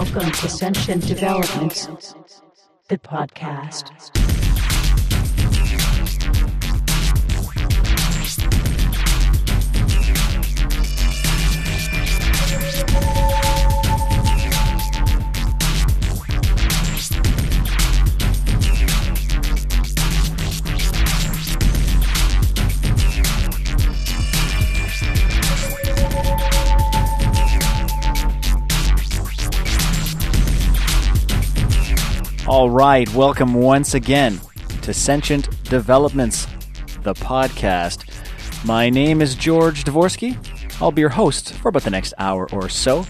Welcome to Sentient Developments, the podcast. All right, welcome once again to Sentient Developments, the podcast. My name is George Dvorsky. I'll be your host for about the next hour or so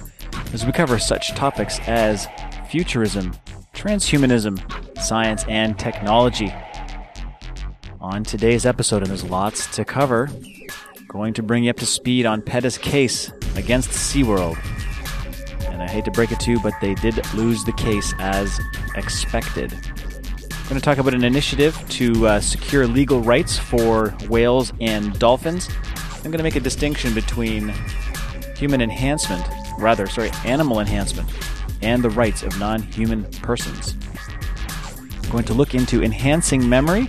as we cover such topics as futurism, transhumanism, science, and technology. On today's episode, and there's lots to cover, going to bring you up to speed on PETA's case against SeaWorld. And I hate to break it to you, but they did lose the case as expected. I'm going to talk about an initiative to uh, secure legal rights for whales and dolphins. I'm going to make a distinction between human enhancement, rather, sorry, animal enhancement, and the rights of non human persons. I'm going to look into enhancing memory.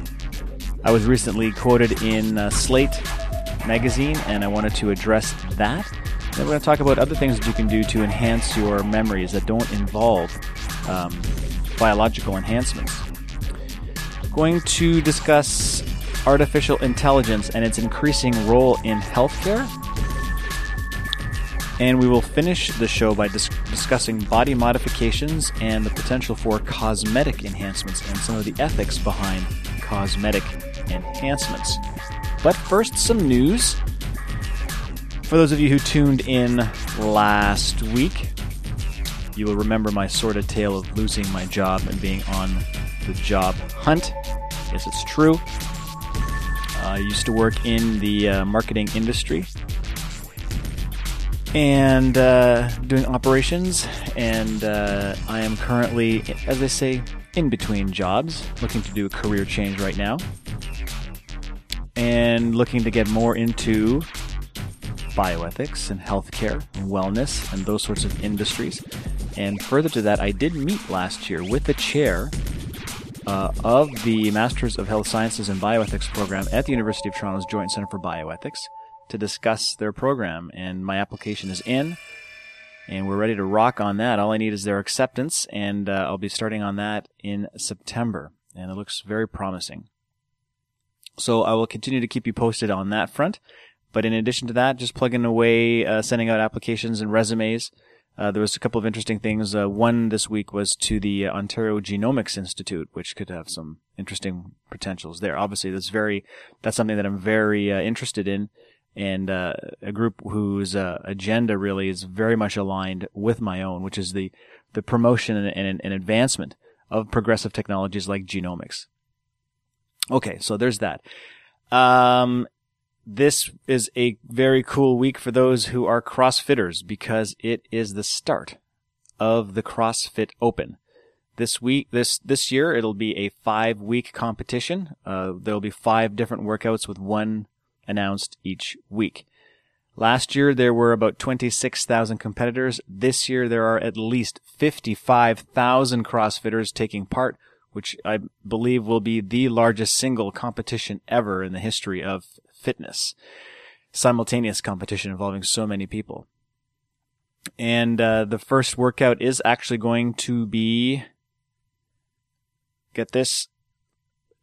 I was recently quoted in uh, Slate magazine, and I wanted to address that. Then we're going to talk about other things that you can do to enhance your memories that don't involve um, biological enhancements. Going to discuss artificial intelligence and its increasing role in healthcare. And we will finish the show by dis- discussing body modifications and the potential for cosmetic enhancements and some of the ethics behind cosmetic enhancements. But first, some news. For those of you who tuned in last week, you will remember my sordid tale of losing my job and being on the job hunt. Yes, it's true. I used to work in the uh, marketing industry and uh, doing operations, and uh, I am currently, as they say, in between jobs, looking to do a career change right now, and looking to get more into bioethics and healthcare and wellness and those sorts of industries. And further to that, I did meet last year with the chair uh, of the Masters of Health Sciences and Bioethics program at the University of Toronto's Joint Center for Bioethics to discuss their program. And my application is in, and we're ready to rock on that. All I need is their acceptance, and uh, I'll be starting on that in September. And it looks very promising. So I will continue to keep you posted on that front. But in addition to that, just plugging away, uh, sending out applications and resumes. Uh, there was a couple of interesting things. Uh, one this week was to the Ontario Genomics Institute, which could have some interesting potentials there. Obviously, that's very that's something that I'm very uh, interested in, and uh, a group whose uh, agenda really is very much aligned with my own, which is the the promotion and, and, and advancement of progressive technologies like genomics. Okay, so there's that. Um, this is a very cool week for those who are CrossFitters because it is the start of the CrossFit Open. This week, this this year, it'll be a five week competition. Uh, there'll be five different workouts with one announced each week. Last year, there were about 26,000 competitors. This year, there are at least 55,000 CrossFitters taking part, which I believe will be the largest single competition ever in the history of fitness. Simultaneous competition involving so many people. And uh, the first workout is actually going to be get this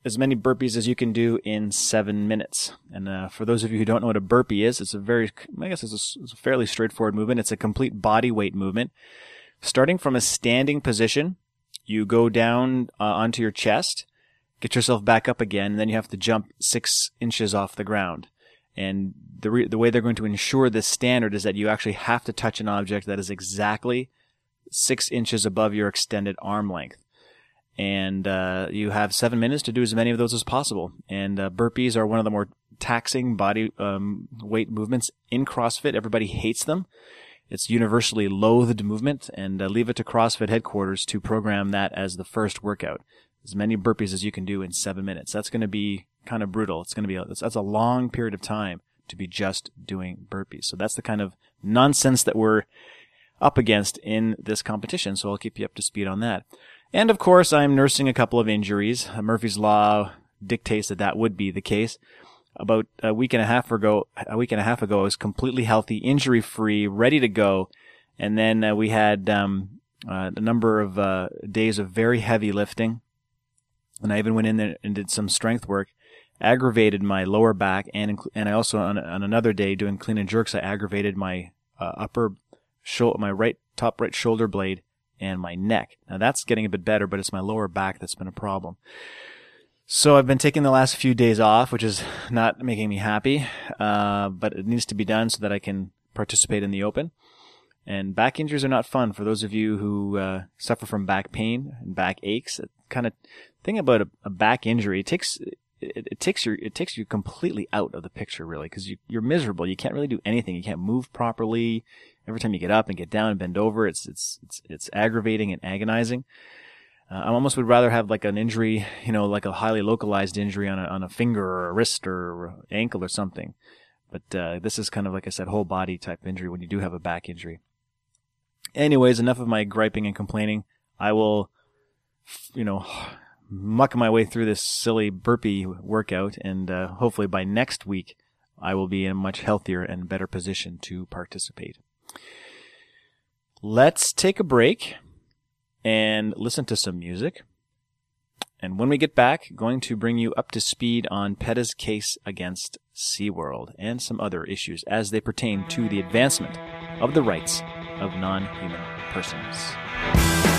as many burpees as you can do in seven minutes. And uh, for those of you who don't know what a burpee is, it's a very, I guess it's a, it's a fairly straightforward movement. It's a complete body weight movement. Starting from a standing position, you go down uh, onto your chest, get yourself back up again, and then you have to jump six inches off the ground. And the re- the way they're going to ensure this standard is that you actually have to touch an object that is exactly six inches above your extended arm length. And uh, you have seven minutes to do as many of those as possible. And uh, burpees are one of the more taxing body um, weight movements in CrossFit. Everybody hates them. It's universally loathed movement, and uh, leave it to CrossFit headquarters to program that as the first workout as many burpees as you can do in seven minutes. That's going to be kind of brutal. It's going to be, a, that's a long period of time to be just doing burpees. So that's the kind of nonsense that we're up against in this competition. So I'll keep you up to speed on that. And of course, I'm nursing a couple of injuries. Murphy's Law dictates that that would be the case. About a week and a half ago, a week and a half ago, I was completely healthy, injury free, ready to go. And then uh, we had um, uh, a number of uh, days of very heavy lifting. And I even went in there and did some strength work, aggravated my lower back, and and I also on, on another day doing clean and jerks, I aggravated my uh, upper shoulder, my right top right shoulder blade, and my neck. Now that's getting a bit better, but it's my lower back that's been a problem. So I've been taking the last few days off, which is not making me happy, uh, but it needs to be done so that I can participate in the Open. And back injuries are not fun for those of you who uh, suffer from back pain and back aches. It kind of thing about a, a, back injury, it takes it, it, takes your it takes you completely out of the picture really because you, you're miserable. You can't really do anything. You can't move properly. Every time you get up and get down and bend over, it's it's it's it's aggravating and agonizing. Uh, I almost would rather have like an injury, you know, like a highly localized injury on a on a finger or a wrist or ankle or something. But uh, this is kind of like I said, whole body type injury when you do have a back injury. Anyways, enough of my griping and complaining. I will, you know, muck my way through this silly burpee workout, and uh, hopefully by next week, I will be in a much healthier and better position to participate. Let's take a break and listen to some music. And when we get back, going to bring you up to speed on PETA's case against SeaWorld and some other issues as they pertain to the advancement of the rights of non-human persons.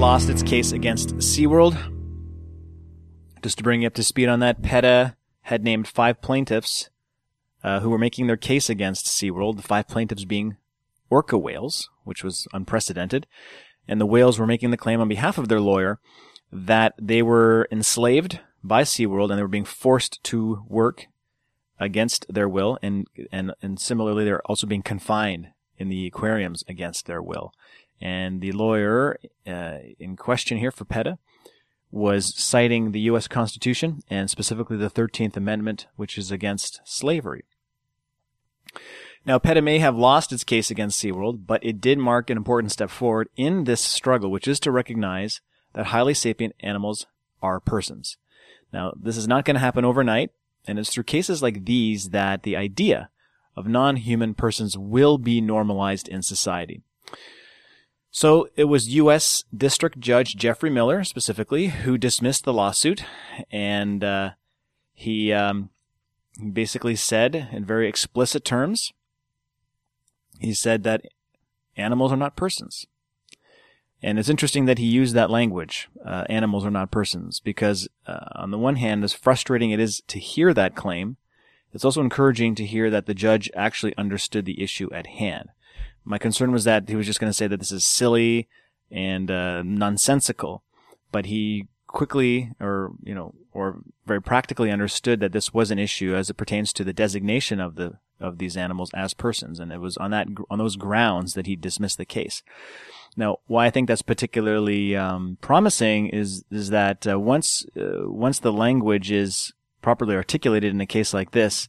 Lost its case against SeaWorld. Just to bring you up to speed on that, PETA had named five plaintiffs uh, who were making their case against SeaWorld, the five plaintiffs being orca whales, which was unprecedented. And the whales were making the claim on behalf of their lawyer that they were enslaved by SeaWorld and they were being forced to work against their will and, and, and similarly they're also being confined in the aquariums against their will. And the lawyer uh, in question here for PETA was citing the U.S. Constitution and specifically the 13th Amendment, which is against slavery. Now, PETA may have lost its case against SeaWorld, but it did mark an important step forward in this struggle, which is to recognize that highly sapient animals are persons. Now, this is not going to happen overnight, and it's through cases like these that the idea of non-human persons will be normalized in society. So it was U.S. District Judge Jeffrey Miller specifically who dismissed the lawsuit, and uh, he um, basically said in very explicit terms, he said that animals are not persons. And it's interesting that he used that language, uh, animals are not persons, because uh, on the one hand, as frustrating it is to hear that claim, it's also encouraging to hear that the judge actually understood the issue at hand. My concern was that he was just going to say that this is silly and uh, nonsensical, but he quickly or you know or very practically understood that this was an issue as it pertains to the designation of the of these animals as persons and it was on that on those grounds that he dismissed the case. Now why i think that's particularly um, promising is is that uh, once uh, once the language is properly articulated in a case like this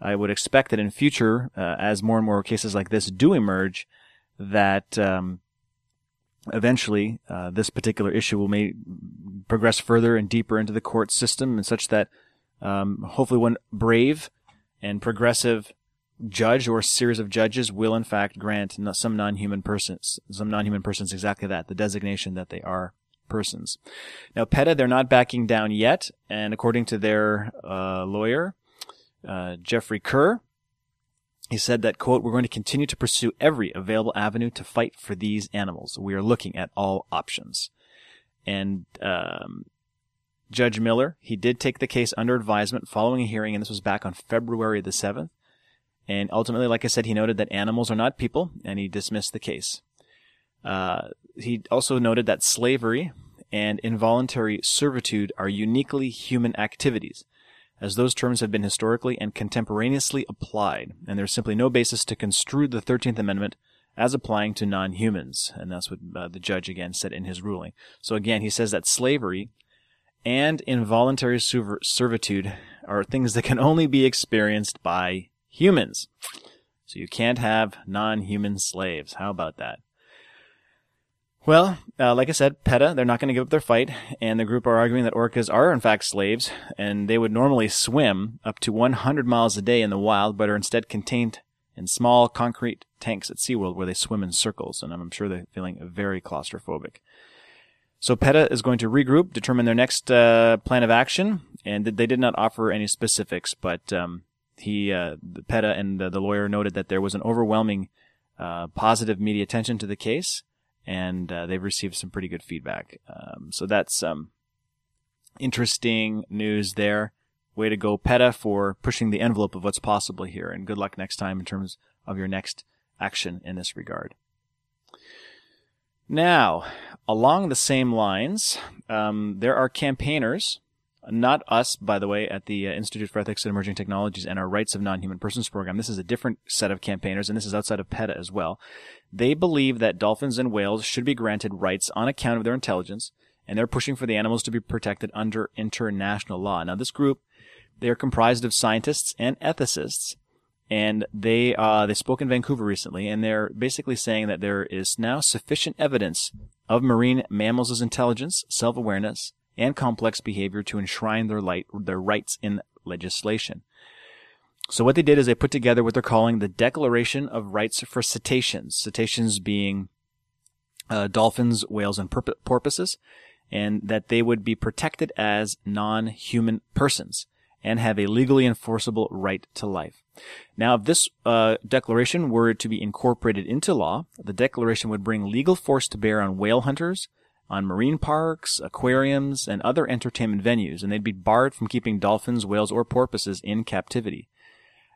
I would expect that in future, uh, as more and more cases like this do emerge, that um, eventually uh, this particular issue will may progress further and deeper into the court system, and such that um, hopefully one brave and progressive judge or series of judges will in fact grant some non-human persons, some non-human persons exactly that, the designation that they are persons. Now, PETA, they're not backing down yet, and according to their uh, lawyer, uh, Jeffrey Kerr. He said that, quote, we're going to continue to pursue every available avenue to fight for these animals. We are looking at all options. And, um, Judge Miller, he did take the case under advisement following a hearing, and this was back on February the 7th. And ultimately, like I said, he noted that animals are not people, and he dismissed the case. Uh, he also noted that slavery and involuntary servitude are uniquely human activities, as those terms have been historically and contemporaneously applied, and there's simply no basis to construe the 13th Amendment as applying to non-humans. And that's what uh, the judge again said in his ruling. So again, he says that slavery and involuntary servitude are things that can only be experienced by humans. So you can't have non-human slaves. How about that? Well, uh, like I said, PETA, they're not going to give up their fight, and the group are arguing that orcas are in fact slaves, and they would normally swim up to 100 miles a day in the wild, but are instead contained in small concrete tanks at SeaWorld where they swim in circles, and I'm sure they're feeling very claustrophobic. So PETA is going to regroup, determine their next uh, plan of action, and they did not offer any specifics, but um, he, uh, PETA and the, the, lawyer noted that there was an overwhelming uh, positive media attention to the case, and uh, they've received some pretty good feedback. Um, so that's um, interesting news there. Way to go, PETA, for pushing the envelope of what's possible here, and good luck next time in terms of your next action in this regard. Now, along the same lines, um, there are campaigners not us, by the way, at the uh, Institute for Ethics and Emerging Technologies and our Rights of Non-Human Persons program. This is a different set of campaigners, and this is outside of PETA as well. They believe that dolphins and whales should be granted rights on account of their intelligence, and they're pushing for the animals to be protected under international law. Now, this group, they are comprised of scientists and ethicists, and they uh, they spoke in Vancouver recently, and they're basically saying that there is now sufficient evidence of marine mammals' intelligence, self-awareness, and complex behavior to enshrine their, light, their rights in legislation. So what they did is they put together what they're calling the Declaration of Rights for Cetaceans. Cetaceans being uh, dolphins, whales, and porpoises, and that they would be protected as non-human persons and have a legally enforceable right to life. Now, if this uh, declaration were to be incorporated into law, the declaration would bring legal force to bear on whale hunters, on marine parks, aquariums, and other entertainment venues, and they'd be barred from keeping dolphins, whales, or porpoises in captivity.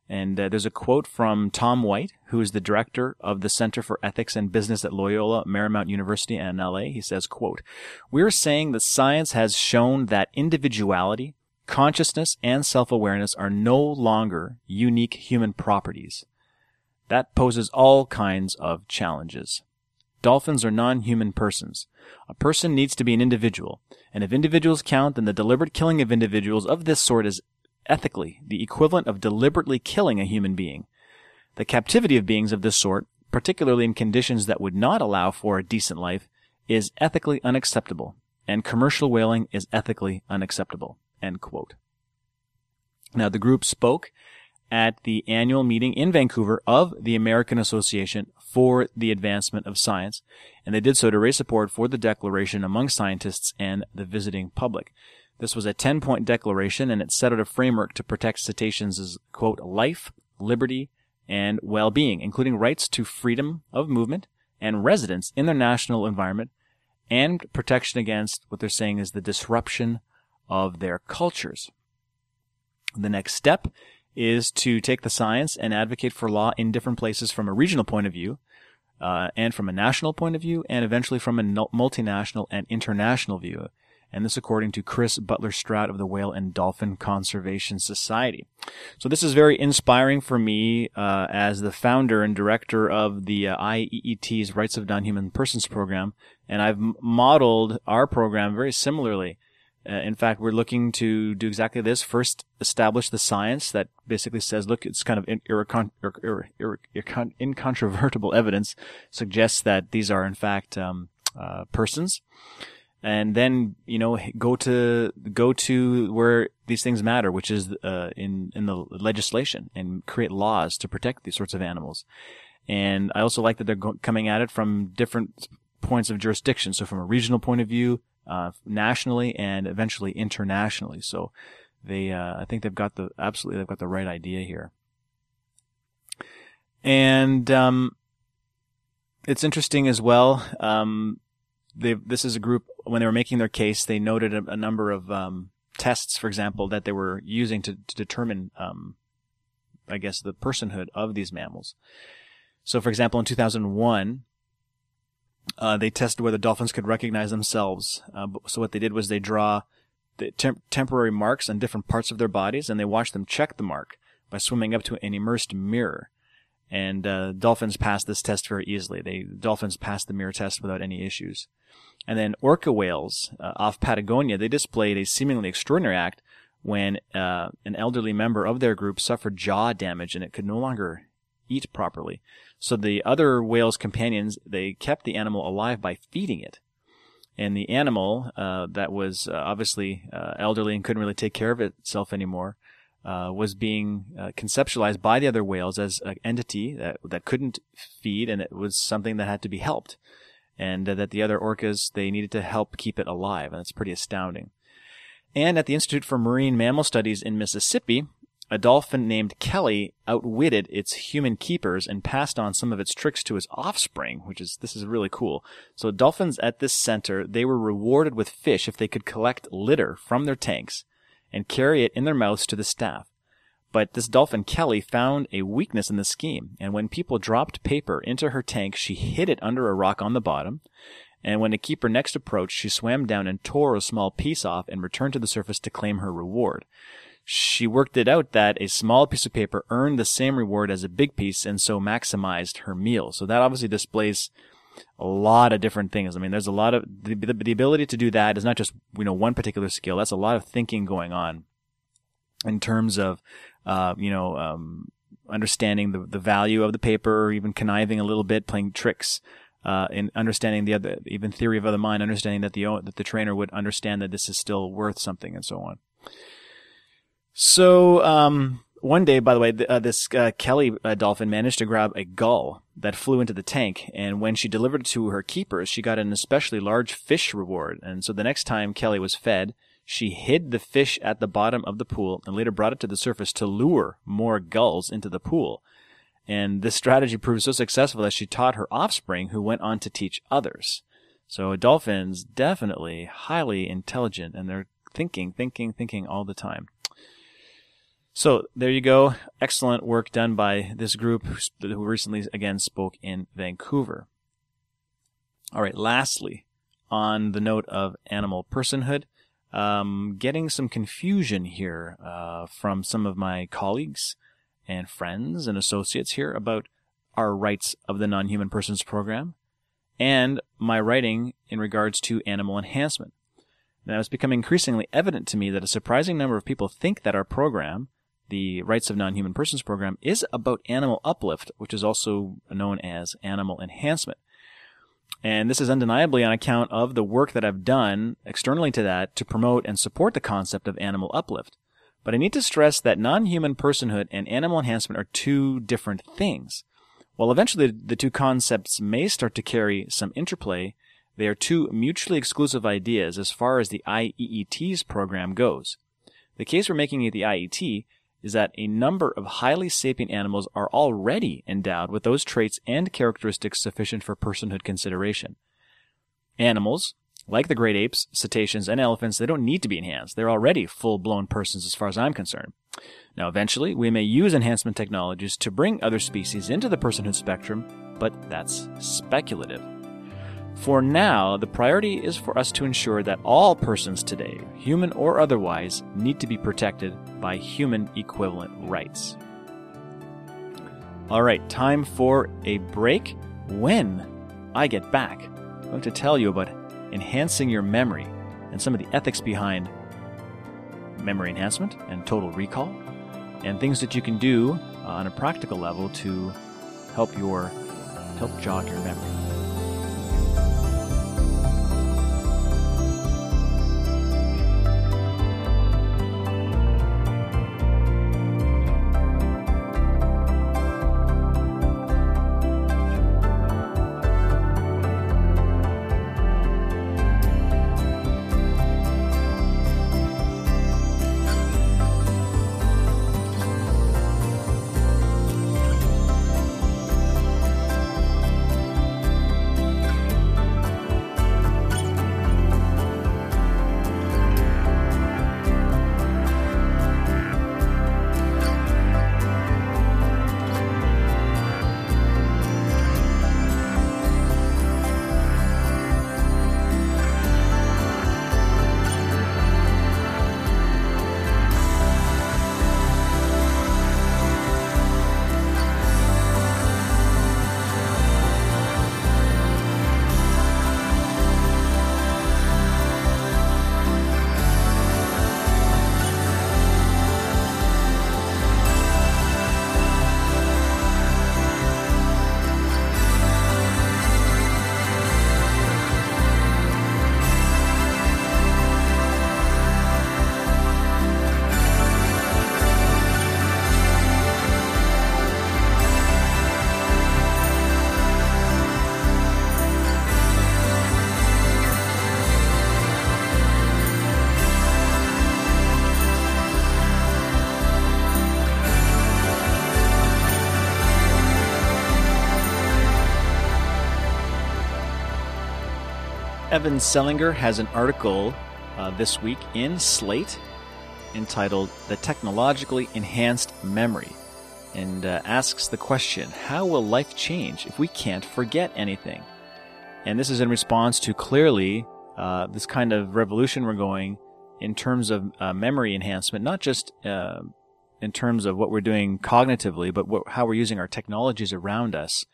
And uh, there's a quote from Tom White, who is the director of the Center for Ethics and Business at Loyola Marymount University in LA. He says, quote, We're saying that science has shown that individuality, consciousness, and self-awareness are no longer unique human properties. That poses all kinds of challenges. Dolphins are non-human persons. A person needs to be an individual, and if individuals count, then the deliberate killing of individuals of this sort is ethically the equivalent of deliberately killing a human being. The captivity of beings of this sort, particularly in conditions that would not allow for a decent life, is ethically unacceptable, and commercial whaling is ethically unacceptable. Now, the group spoke at the annual meeting in Vancouver of the American Association for the Advancement of Science, and they did so to raise support for the declaration among scientists and the visiting public. This was a 10 point declaration and it set out a framework to protect cetaceans' quote, life, liberty, and well being, including rights to freedom of movement and residence in their national environment and protection against what they're saying is the disruption of their cultures. The next step is to take the science and advocate for law in different places from a regional point of view, uh, and from a national point of view, and eventually from a multinational and international view and this according to Chris Butler Stroud of the Whale and Dolphin Conservation Society. So this is very inspiring for me uh, as the founder and director of the uh, IEET's Rights of Non-Human Persons program, and I've modeled our program very similarly. Uh, in fact, we're looking to do exactly this. First, establish the science that basically says, look, it's kind of in, irrecon, ir, ir, ir, incontrovertible evidence suggests that these are in fact um, uh, persons and then you know go to go to where these things matter, which is uh, in in the legislation, and create laws to protect these sorts of animals. And I also like that they're go- coming at it from different points of jurisdiction, so from a regional point of view, uh, nationally, and eventually internationally. So they, uh, I think they've got the absolutely they've got the right idea here. And um, it's interesting as well. Um, this is a group when they were making their case, they noted a, a number of um, tests, for example, that they were using to, to determine, um, I guess, the personhood of these mammals. So, for example, in 2001, uh, they tested whether dolphins could recognize themselves. Uh, so, what they did was they draw the temp- temporary marks on different parts of their bodies, and they watched them check the mark by swimming up to an immersed mirror. And uh, dolphins passed this test very easily. They dolphins passed the mirror test without any issues. And then orca whales uh, off Patagonia, they displayed a seemingly extraordinary act when uh, an elderly member of their group suffered jaw damage and it could no longer eat properly. So the other whale's companions, they kept the animal alive by feeding it. And the animal uh, that was uh, obviously uh, elderly and couldn't really take care of itself anymore uh, was being conceptualized by the other whales as an entity that, that couldn't feed and it was something that had to be helped and uh, that the other orcas, they needed to help keep it alive, and that's pretty astounding. And at the Institute for Marine Mammal Studies in Mississippi, a dolphin named Kelly outwitted its human keepers and passed on some of its tricks to his offspring, which is, this is really cool. So dolphins at this center, they were rewarded with fish if they could collect litter from their tanks and carry it in their mouths to the staff. But this dolphin Kelly found a weakness in the scheme, and when people dropped paper into her tank, she hid it under a rock on the bottom. And when a keeper next approached, she swam down and tore a small piece off and returned to the surface to claim her reward. She worked it out that a small piece of paper earned the same reward as a big piece and so maximized her meal. So that obviously displays a lot of different things. I mean, there's a lot of the, the, the ability to do that is not just, you know, one particular skill. That's a lot of thinking going on in terms of uh, you know, um, understanding the, the value of the paper, or even conniving a little bit, playing tricks, uh, in understanding the other, even theory of other mind, understanding that the that the trainer would understand that this is still worth something, and so on. So um, one day, by the way, uh, this uh, Kelly uh, dolphin managed to grab a gull that flew into the tank, and when she delivered it to her keepers, she got an especially large fish reward. And so the next time Kelly was fed, she hid the fish at the bottom of the pool and later brought it to the surface to lure more gulls into the pool. And this strategy proved so successful that she taught her offspring who went on to teach others. So dolphins definitely highly intelligent and they're thinking, thinking, thinking all the time. So there you go. Excellent work done by this group who recently again spoke in Vancouver. All right. Lastly, on the note of animal personhood, um, getting some confusion here uh, from some of my colleagues and friends and associates here about our rights of the non-human persons program and my writing in regards to animal enhancement. Now, it's become increasingly evident to me that a surprising number of people think that our program, the Rights of Non-Human Persons program, is about animal uplift, which is also known as animal enhancement. And this is undeniably on account of the work that I've done externally to that to promote and support the concept of animal uplift. But I need to stress that non-human personhood and animal enhancement are two different things. While eventually the two concepts may start to carry some interplay, they are two mutually exclusive ideas as far as the IEET's program goes. The case we're making at the IEET is that a number of highly sapient animals are already endowed with those traits and characteristics sufficient for personhood consideration. Animals, like the great apes, cetaceans, and elephants, they don't need to be enhanced. They're already full-blown persons as far as I'm concerned. Now, eventually, we may use enhancement technologies to bring other species into the personhood spectrum, but that's speculative. For now, the priority is for us to ensure that all persons today, human or otherwise, need to be protected by human equivalent rights. All right, time for a break. When I get back, I'm going to tell you about enhancing your memory and some of the ethics behind memory enhancement and total recall, and things that you can do on a practical level to help your help jog your memory. Evan Selinger has an article uh, this week in Slate entitled The Technologically Enhanced Memory and uh, asks the question How will life change if we can't forget anything? And this is in response to clearly uh, this kind of revolution we're going in terms of uh, memory enhancement, not just uh, in terms of what we're doing cognitively, but what, how we're using our technologies around us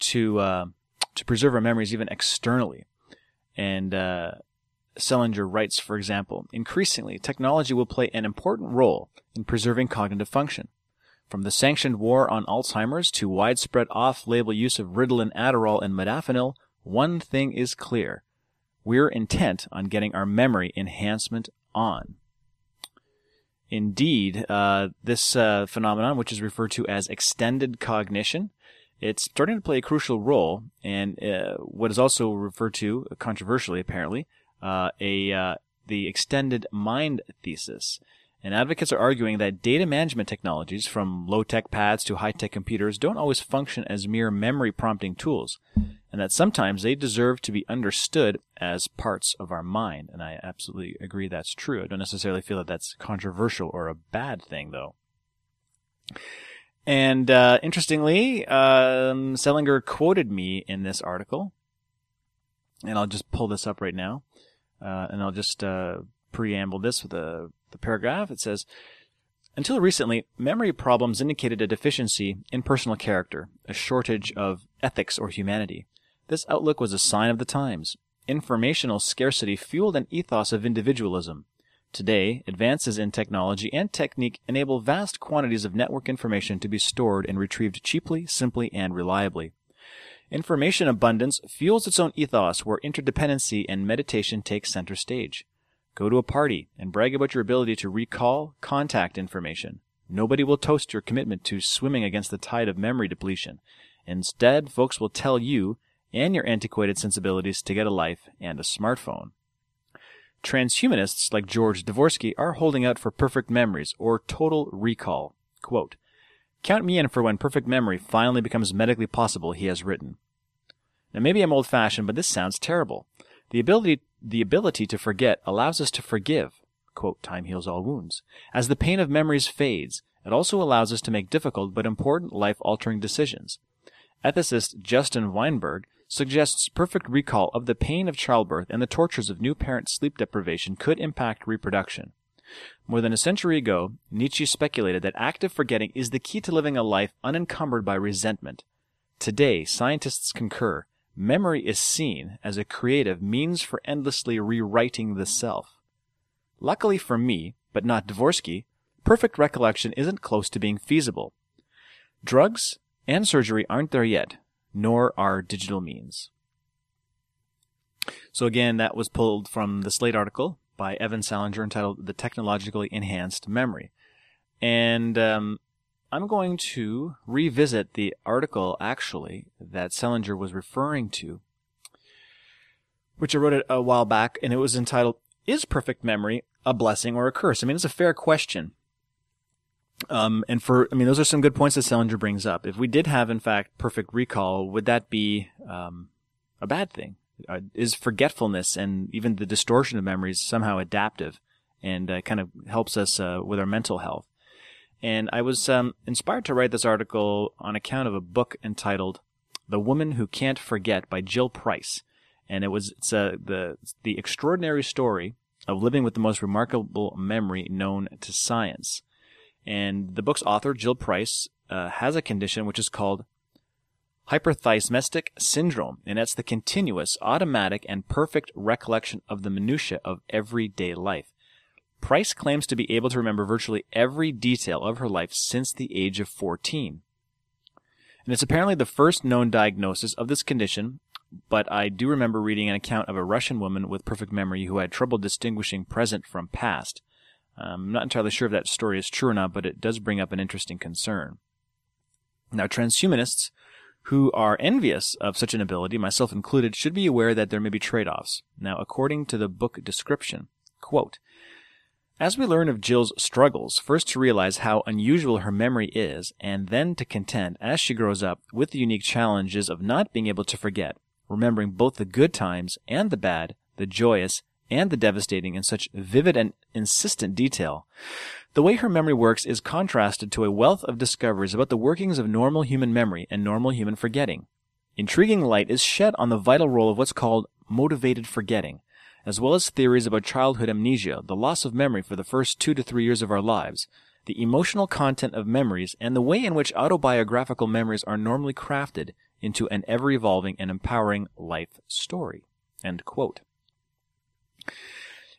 to uh, to preserve our memories even externally. And uh, Selinger writes, for example, increasingly, technology will play an important role in preserving cognitive function. From the sanctioned war on Alzheimer's to widespread off-label use of Ritalin, Adderall, and Modafinil, one thing is clear. We're intent on getting our memory enhancement on. Indeed, uh, this uh, phenomenon, which is referred to as extended cognition, it's starting to play a crucial role, and uh, what is also referred to, controversially apparently, uh, a uh, the extended mind thesis. And advocates are arguing that data management technologies, from low-tech pads to high-tech computers, don't always function as mere memory prompting tools, and that sometimes they deserve to be understood as parts of our mind. And I absolutely agree that's true. I don't necessarily feel that that's controversial or a bad thing, though. And uh, interestingly, um, Selinger quoted me in this article, and I'll just pull this up right now, uh, and I'll just uh, preamble this with a, the paragraph. It says, until recently, memory problems indicated a deficiency in personal character, a shortage of ethics or humanity. This outlook was a sign of the times. Informational scarcity fueled an ethos of individualism. Today, advances in technology and technique enable vast quantities of network information to be stored and retrieved cheaply, simply, and reliably. Information abundance fuels its own ethos where interdependency and meditation take center stage. Go to a party and brag about your ability to recall contact information. Nobody will toast your commitment to swimming against the tide of memory depletion. Instead, folks will tell you and your antiquated sensibilities to get a life and a smartphone. Transhumanists like George Dvorsky are holding out for perfect memories or total recall. Quote, Count me in for when perfect memory finally becomes medically possible, he has written. Now maybe I'm old fashioned, but this sounds terrible. The ability the ability to forget allows us to forgive. Quote, time heals all wounds. As the pain of memories fades, it also allows us to make difficult but important life altering decisions. Ethicist Justin Weinberg suggests perfect recall of the pain of childbirth and the tortures of new parent sleep deprivation could impact reproduction. More than a century ago, Nietzsche speculated that active forgetting is the key to living a life unencumbered by resentment. Today, scientists concur Memory is seen as a creative means for endlessly rewriting the self. Luckily for me, but not Dvorsky, perfect recollection isn't close to being feasible. Drugs and surgery aren't there yet, nor are digital means. So again, that was pulled from the Slate article by Evan Selinger entitled "The Technologically Enhanced Memory," and um, I'm going to revisit the article actually that Selinger was referring to, which I wrote it a while back, and it was entitled "Is Perfect Memory a Blessing or a Curse?" I mean, it's a fair question. Um, and for, I mean, those are some good points that Selinger brings up. If we did have, in fact, perfect recall, would that be um, a bad thing? Uh, is forgetfulness and even the distortion of memories somehow adaptive and uh, kind of helps us uh, with our mental health? And I was um, inspired to write this article on account of a book entitled "The Woman Who Can't Forget" by Jill Price, and it was it's uh, the the extraordinary story of living with the most remarkable memory known to science. And the book's author, Jill Price, uh, has a condition which is called hyperthymestic syndrome, and that's the continuous, automatic, and perfect recollection of the minutiae of everyday life. Price claims to be able to remember virtually every detail of her life since the age of 14. And it's apparently the first known diagnosis of this condition, but I do remember reading an account of a Russian woman with perfect memory who had trouble distinguishing present from past. Um, I'm not entirely sure if that story is true or not, but it does bring up an interesting concern. Now, transhumanists who are envious of such an ability, myself included, should be aware that there may be trade-offs. Now, according to the book description, quote, as we learn of Jill's struggles, first to realize how unusual her memory is, and then to contend, as she grows up, with the unique challenges of not being able to forget, remembering both the good times and the bad, the joyous and the devastating in such vivid and insistent detail. The way her memory works is contrasted to a wealth of discoveries about the workings of normal human memory and normal human forgetting. Intriguing light is shed on the vital role of what's called motivated forgetting, as well as theories about childhood amnesia, the loss of memory for the first two to three years of our lives, the emotional content of memories, and the way in which autobiographical memories are normally crafted into an ever evolving and empowering life story.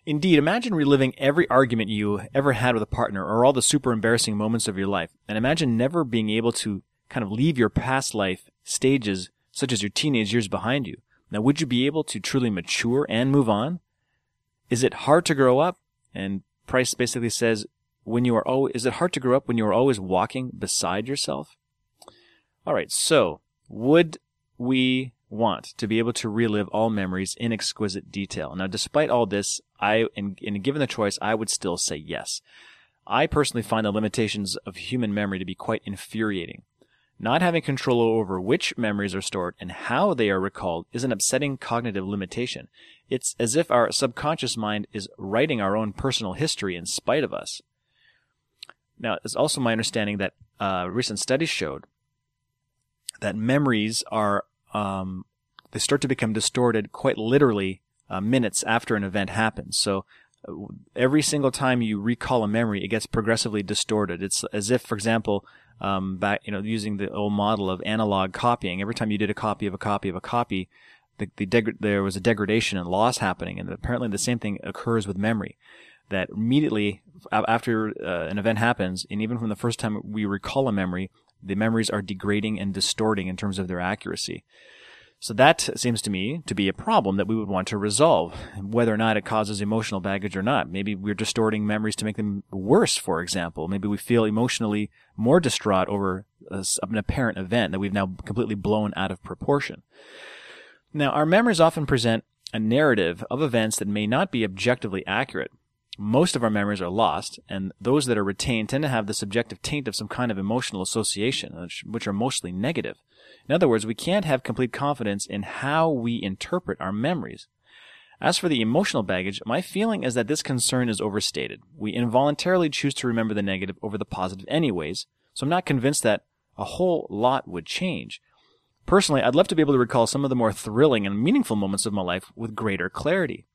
Indeed, imagine reliving every argument you ever had with a partner or all the super embarrassing moments of your life, and imagine never being able to kind of leave your past life stages, such as your teenage years, behind you. Now, would you be able to truly mature and move on? Is it hard to grow up? And Price basically says, when you are always, is it hard to grow up when you are always walking beside yourself? All right. So would we want to be able to relive all memories in exquisite detail? Now, despite all this, I, in, in given the choice, I would still say yes. I personally find the limitations of human memory to be quite infuriating. Not having control over which memories are stored and how they are recalled is an upsetting cognitive limitation. It's as if our subconscious mind is writing our own personal history in spite of us. Now, it's also my understanding that uh, recent studies showed that memories are um, they start to become distorted quite literally uh, minutes after an event happens. So uh, every single time you recall a memory, it gets progressively distorted. It's as if, for example, um, back you know using the old model of analog copying. Every time you did a copy of a copy of a copy, the, the deg- there was a degradation and loss happening, and apparently the same thing occurs with memory. That immediately after uh, an event happens, and even from the first time we recall a memory, the memories are degrading and distorting in terms of their accuracy. So that seems to me to be a problem that we would want to resolve, whether or not it causes emotional baggage or not. Maybe we're distorting memories to make them worse, for example. Maybe we feel emotionally more distraught over an apparent event that we've now completely blown out of proportion. Now, our memories often present a narrative of events that may not be objectively accurate. Most of our memories are lost, and those that are retained tend to have the subjective taint of some kind of emotional association, which are mostly negative. In other words, we can't have complete confidence in how we interpret our memories. As for the emotional baggage, my feeling is that this concern is overstated. We involuntarily choose to remember the negative over the positive anyways, so I'm not convinced that a whole lot would change. Personally, I'd love to be able to recall some of the more thrilling and meaningful moments of my life with greater clarity.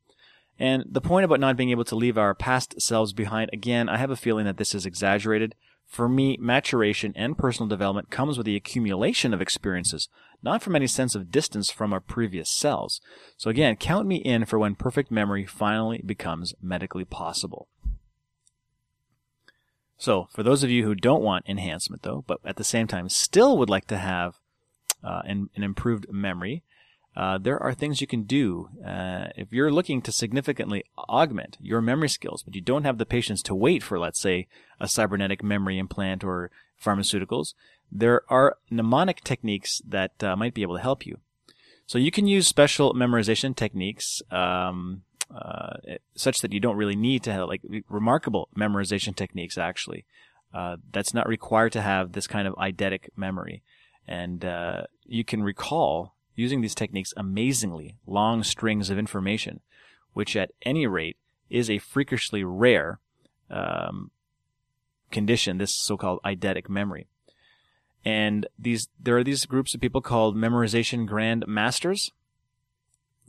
And the point about not being able to leave our past selves behind, again, I have a feeling that this is exaggerated. For me, maturation and personal development comes with the accumulation of experiences, not from any sense of distance from our previous selves. So again, count me in for when perfect memory finally becomes medically possible. So, for those of you who don't want enhancement though, but at the same time still would like to have uh, an, an improved memory, uh, there are things you can do. Uh, if you're looking to significantly augment your memory skills, but you don't have the patience to wait for, let's say, a cybernetic memory implant or pharmaceuticals, there are mnemonic techniques that uh, might be able to help you. So you can use special memorization techniques, um, uh, such that you don't really need to have like remarkable memorization techniques. Actually, uh, that's not required to have this kind of eidetic memory, and you can recall using these techniques amazingly long strings of information, which at any rate is a freakishly rare um, condition, this so-called eidetic memory. And these, there are these groups of people called memorization grand masters.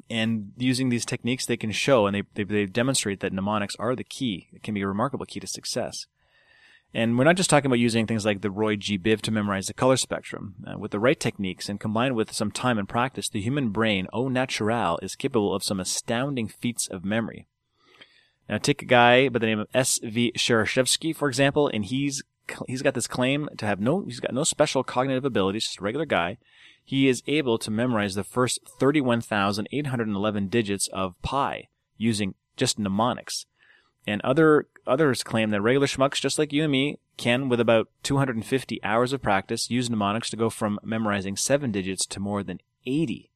And using these techniques, they can show and they, they, they demonstrate that mnemonics are the key. It can be a remarkable key to success. And we're not just talking about using things like the Roy G. Biv to memorize the color spectrum. Uh, with the right techniques and combined with some time and practice, the human brain, au naturel, is capable of some astounding feats of memory. Now, take a guy by the name of S.V. Shereshevsky, for example, and he's he's got this claim to have no he's got no special cognitive abilities, just a regular guy. He is able to memorize the first 31,811 digits of pi using just mnemonics. And other others claim that regular schmucks, just like you and me, can, with about 250 hours of practice, use mnemonics to go from memorizing seven digits to more than 80.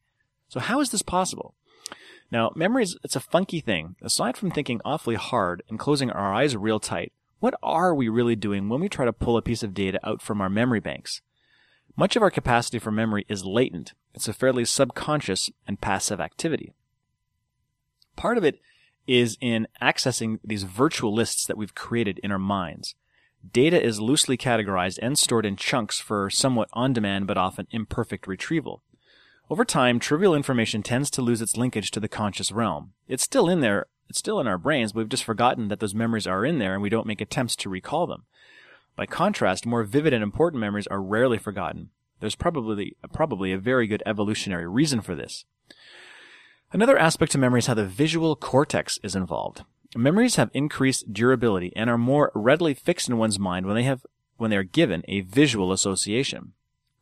So how is this possible? Now, memory is, it's a funky thing. Aside from thinking awfully hard and closing our eyes real tight, what are we really doing when we try to pull a piece of data out from our memory banks? Much of our capacity for memory is latent. It's a fairly subconscious and passive activity. Part of it is in accessing these virtual lists that we've created in our minds. Data is loosely categorized and stored in chunks for somewhat on demand but often imperfect retrieval. Over time, trivial information tends to lose its linkage to the conscious realm. It's still in there, it's still in our brains, but we've just forgotten that those memories are in there and we don't make attempts to recall them. By contrast, more vivid and important memories are rarely forgotten. There's probably, probably a very good evolutionary reason for this. Another aspect to memory is how the visual cortex is involved. Memories have increased durability and are more readily fixed in one's mind when they have when they are given a visual association.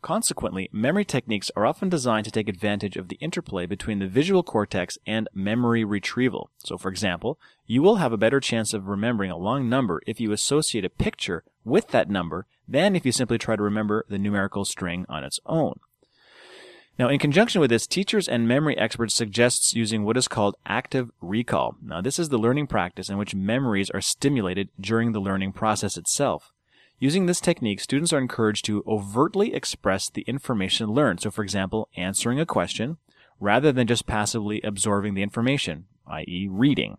Consequently, memory techniques are often designed to take advantage of the interplay between the visual cortex and memory retrieval. So, for example, you will have a better chance of remembering a long number if you associate a picture with that number than if you simply try to remember the numerical string on its own. Now, in conjunction with this, teachers and memory experts suggests using what is called active recall. Now, this is the learning practice in which memories are stimulated during the learning process itself. Using this technique, students are encouraged to overtly express the information learned. So, for example, answering a question rather than just passively absorbing the information, i.e., reading.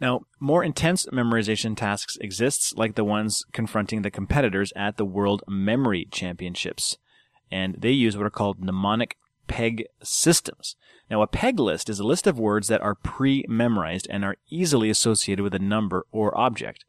Now, more intense memorization tasks exists like the ones confronting the competitors at the World Memory Championships. And they use what are called mnemonic peg systems. Now, a peg list is a list of words that are pre-memorized and are easily associated with a number or object.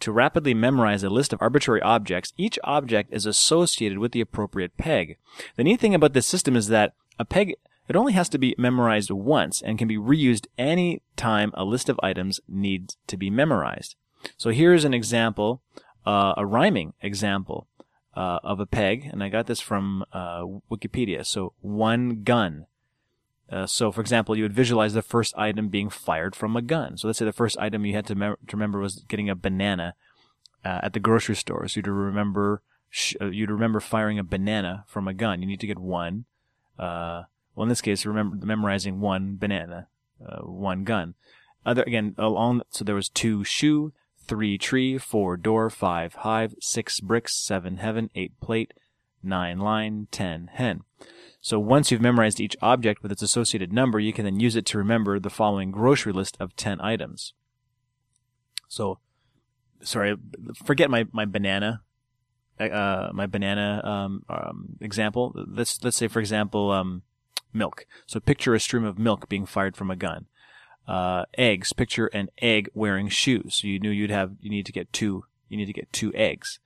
To rapidly memorize a list of arbitrary objects, each object is associated with the appropriate peg. The neat thing about this system is that a peg it only has to be memorized once and can be reused any time a list of items needs to be memorized. So here's an example, uh, a rhyming example uh, of a peg, and I got this from uh, Wikipedia. So one gun. Uh, so, for example, you would visualize the first item being fired from a gun. So let's say the first item you had to, to remember was getting a banana uh, at the grocery store. So you'd remember sh- uh, you'd remember firing a banana from a gun. You need to get one. Uh, well, in this case, remember memorizing one banana, one gun. Other again along. So there was two shoe, three tree, four door, five hive, six bricks, seven heaven, eight plate, nine line, ten hen. So once you've memorized each object with its associated number, you can then use it to remember the following grocery list of 10 items. So, sorry, forget my, my banana, uh, my banana, um, um, example. Let's, let's say, for example, um, milk. So picture a stream of milk being fired from a gun. Uh, eggs, picture an egg wearing shoes. So you knew you'd have, you need to get two, you need to get two eggs.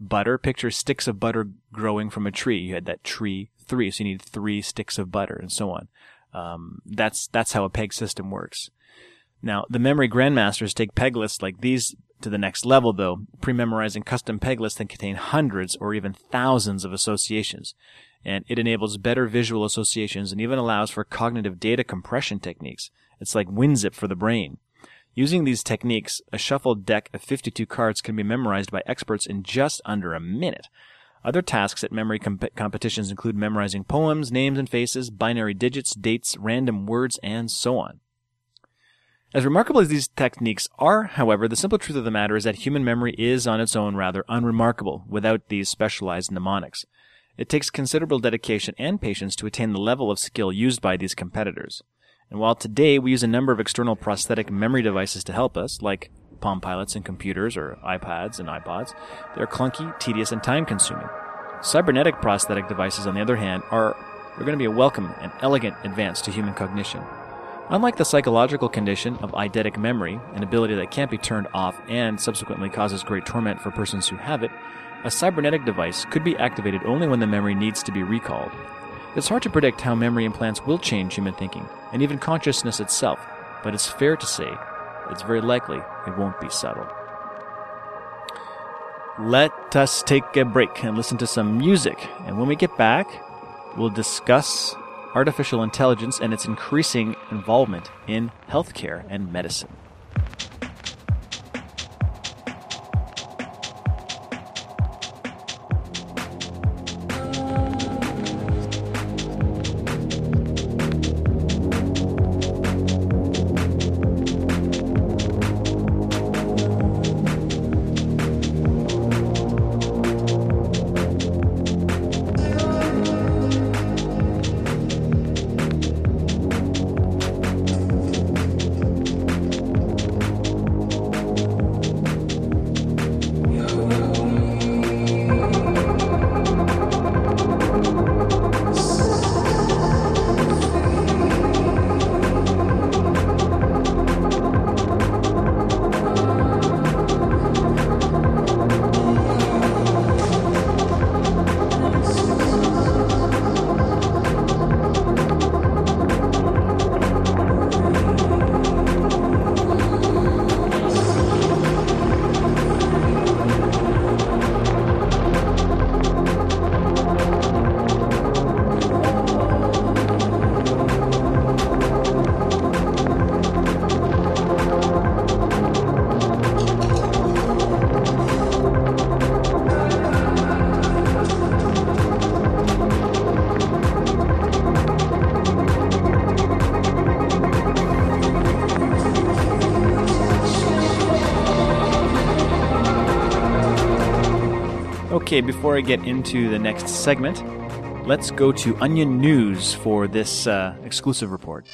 Butter, picture sticks of butter growing from a tree. You had that tree three, so you need three sticks of butter and so on. Um, that's, that's how a peg system works. Now, the memory grandmasters take peg lists like these to the next level, though, pre-memorizing custom peg lists that contain hundreds or even thousands of associations and it enables better visual associations and even allows for cognitive data compression techniques. It's like WinZip for the brain. Using these techniques, a shuffled deck of 52 cards can be memorized by experts in just under a minute. Other tasks at memory comp- competitions include memorizing poems, names and faces, binary digits, dates, random words, and so on. As remarkable as these techniques are, however, the simple truth of the matter is that human memory is on its own rather unremarkable without these specialized mnemonics. It takes considerable dedication and patience to attain the level of skill used by these competitors. And while today we use a number of external prosthetic memory devices to help us, like Palm Pilots and computers or iPads and iPods, they're clunky, tedious, and time consuming. Cybernetic prosthetic devices, on the other hand, are, are going to be a welcome and elegant advance to human cognition. Unlike the psychological condition of eidetic memory, an ability that can't be turned off and subsequently causes great torment for persons who have it, a cybernetic device could be activated only when the memory needs to be recalled. It's hard to predict how memory implants will change human thinking, and even consciousness itself, but it's fair to say it's very likely it won't be subtle. Let us take a break and listen to some music, and when we get back, we'll discuss artificial intelligence and its increasing involvement in healthcare and medicine. Okay, before I get into the next segment, let's go to Onion News for this uh, exclusive report.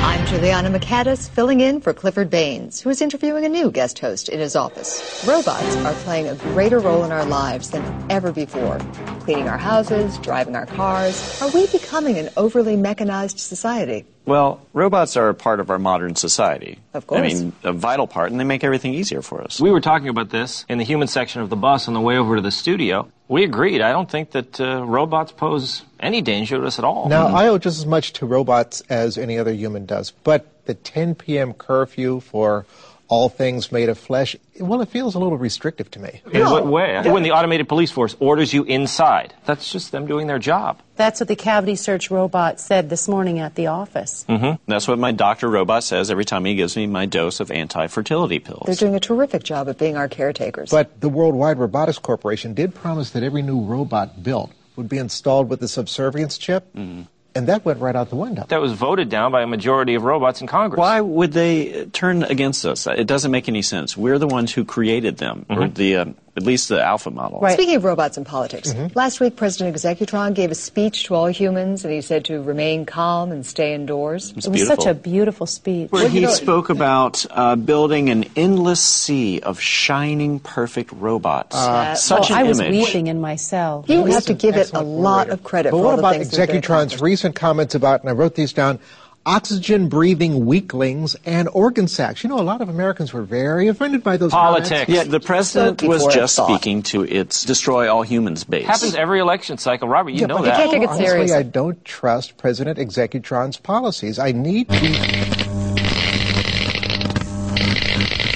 I'm Juliana McCaddis, filling in for Clifford Baines, who is interviewing a new guest host in his office. Robots are playing a greater role in our lives than ever before. Cleaning our houses, driving our cars. Are we becoming an overly mechanized society? Well, robots are a part of our modern society. Of course. I mean, a vital part, and they make everything easier for us. We were talking about this in the human section of the bus on the way over to the studio. We agreed. I don't think that uh, robots pose any danger to us at all. Now, I owe just as much to robots as any other human does, but the 10 p.m. curfew for all things made of flesh, well, it feels a little restrictive to me. In what way? When the automated police force orders you inside, that's just them doing their job. That's what the cavity search robot said this morning at the office. Mm-hmm. That's what my doctor robot says every time he gives me my dose of anti-fertility pills. They're doing a terrific job of being our caretakers. But the Worldwide Robotics Corporation did promise that every new robot built would be installed with the subservience chip. Mm-hmm. And that went right out the window. That was voted down by a majority of robots in Congress. Why would they turn against us? It doesn't make any sense. We're the ones who created them, Mm-hmm. or the uh, at least the alpha model. Right. Speaking of robots and politics, last week President Executron gave a speech to all humans, and he said to remain calm and stay indoors. It's It was such a beautiful speech. Where he you know- spoke about uh, building an endless sea of shining, perfect robots. Such oh, an I was image. weeping in my cell. You have to give it a lot warrior. of credit But for what all the about things that have been Executron's recent comments about, and I wrote these down, oxygen breathing weaklings and organ sacks. You know, a lot of Americans were very offended by those Politics. comments. Yeah, the president Spoke was just speaking to its destroy all humans base. happens every election cycle, Robert. You Yeah, know but that. can't take it honestly, seriously. I don't trust President Executron's policies. I need to.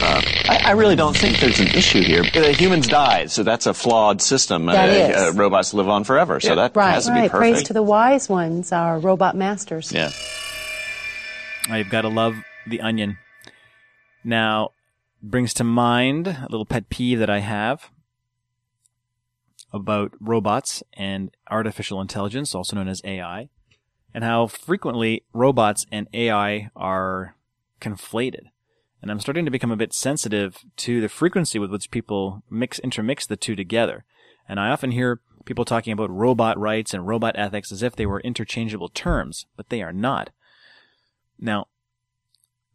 I, I really don't think there's an issue here. Uh, humans died, so that's a flawed system. That uh, is. Uh, robots live on forever, so that Right, has to be right. perfect. Praise to the wise ones, our robot masters. yeah. I've got to love the onion. Now, brings to mind a little pet peeve that I have about robots and artificial intelligence, also known as AI, and how frequently robots and AI are conflated. And I'm starting to become a bit sensitive to the frequency with which people mix, intermix the two together. And I often hear people talking about robot rights and robot ethics as if they were interchangeable terms, but they are not. Now,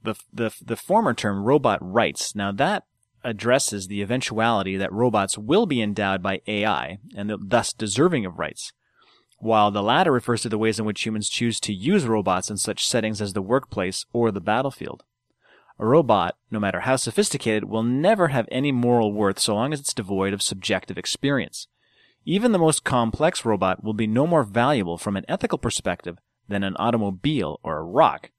the, the, the former term, robot rights, now that addresses the eventuality that robots will be endowed by AI and thus deserving of rights, while the latter refers to the ways in which humans choose to use robots in such settings as the workplace or the battlefield. A robot, no matter how sophisticated, will never have any moral worth so long as it's devoid of subjective experience. Even the most complex robot will be no more valuable from an ethical perspective than an automobile or a rock.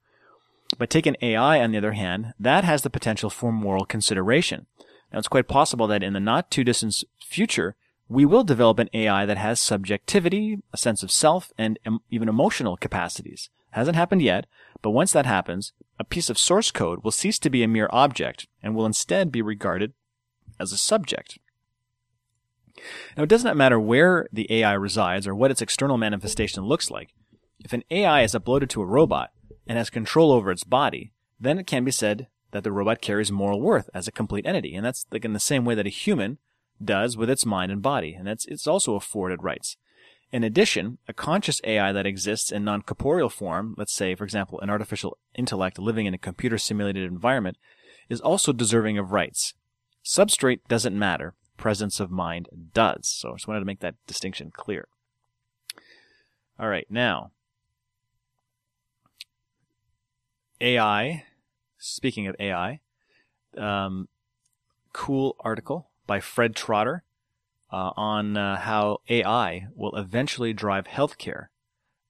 But take an AI, on the other hand, that has the potential for moral consideration. Now, it's quite possible that in the not too distant future, we will develop an AI that has subjectivity, a sense of self, and even emotional capacities. Hasn't happened yet, but once that happens, a piece of source code will cease to be a mere object and will instead be regarded as a subject. Now, it does not matter where the AI resides or what its external manifestation looks like. If an AI is uploaded to a robot and has control over its body, then it can be said that the robot carries moral worth as a complete entity. And that's like in the same way that a human does with its mind and body. And that's, it's also afforded rights. In addition, a conscious AI that exists in non-corporeal form, let's say, for example, an artificial intellect living in a computer simulated environment, is also deserving of rights. Substrate doesn't matter. Presence of mind does. So I just wanted to make that distinction clear. All right, now, AI, speaking of AI, um, cool article by Fred Trotter uh, on uh, how AI will eventually drive healthcare,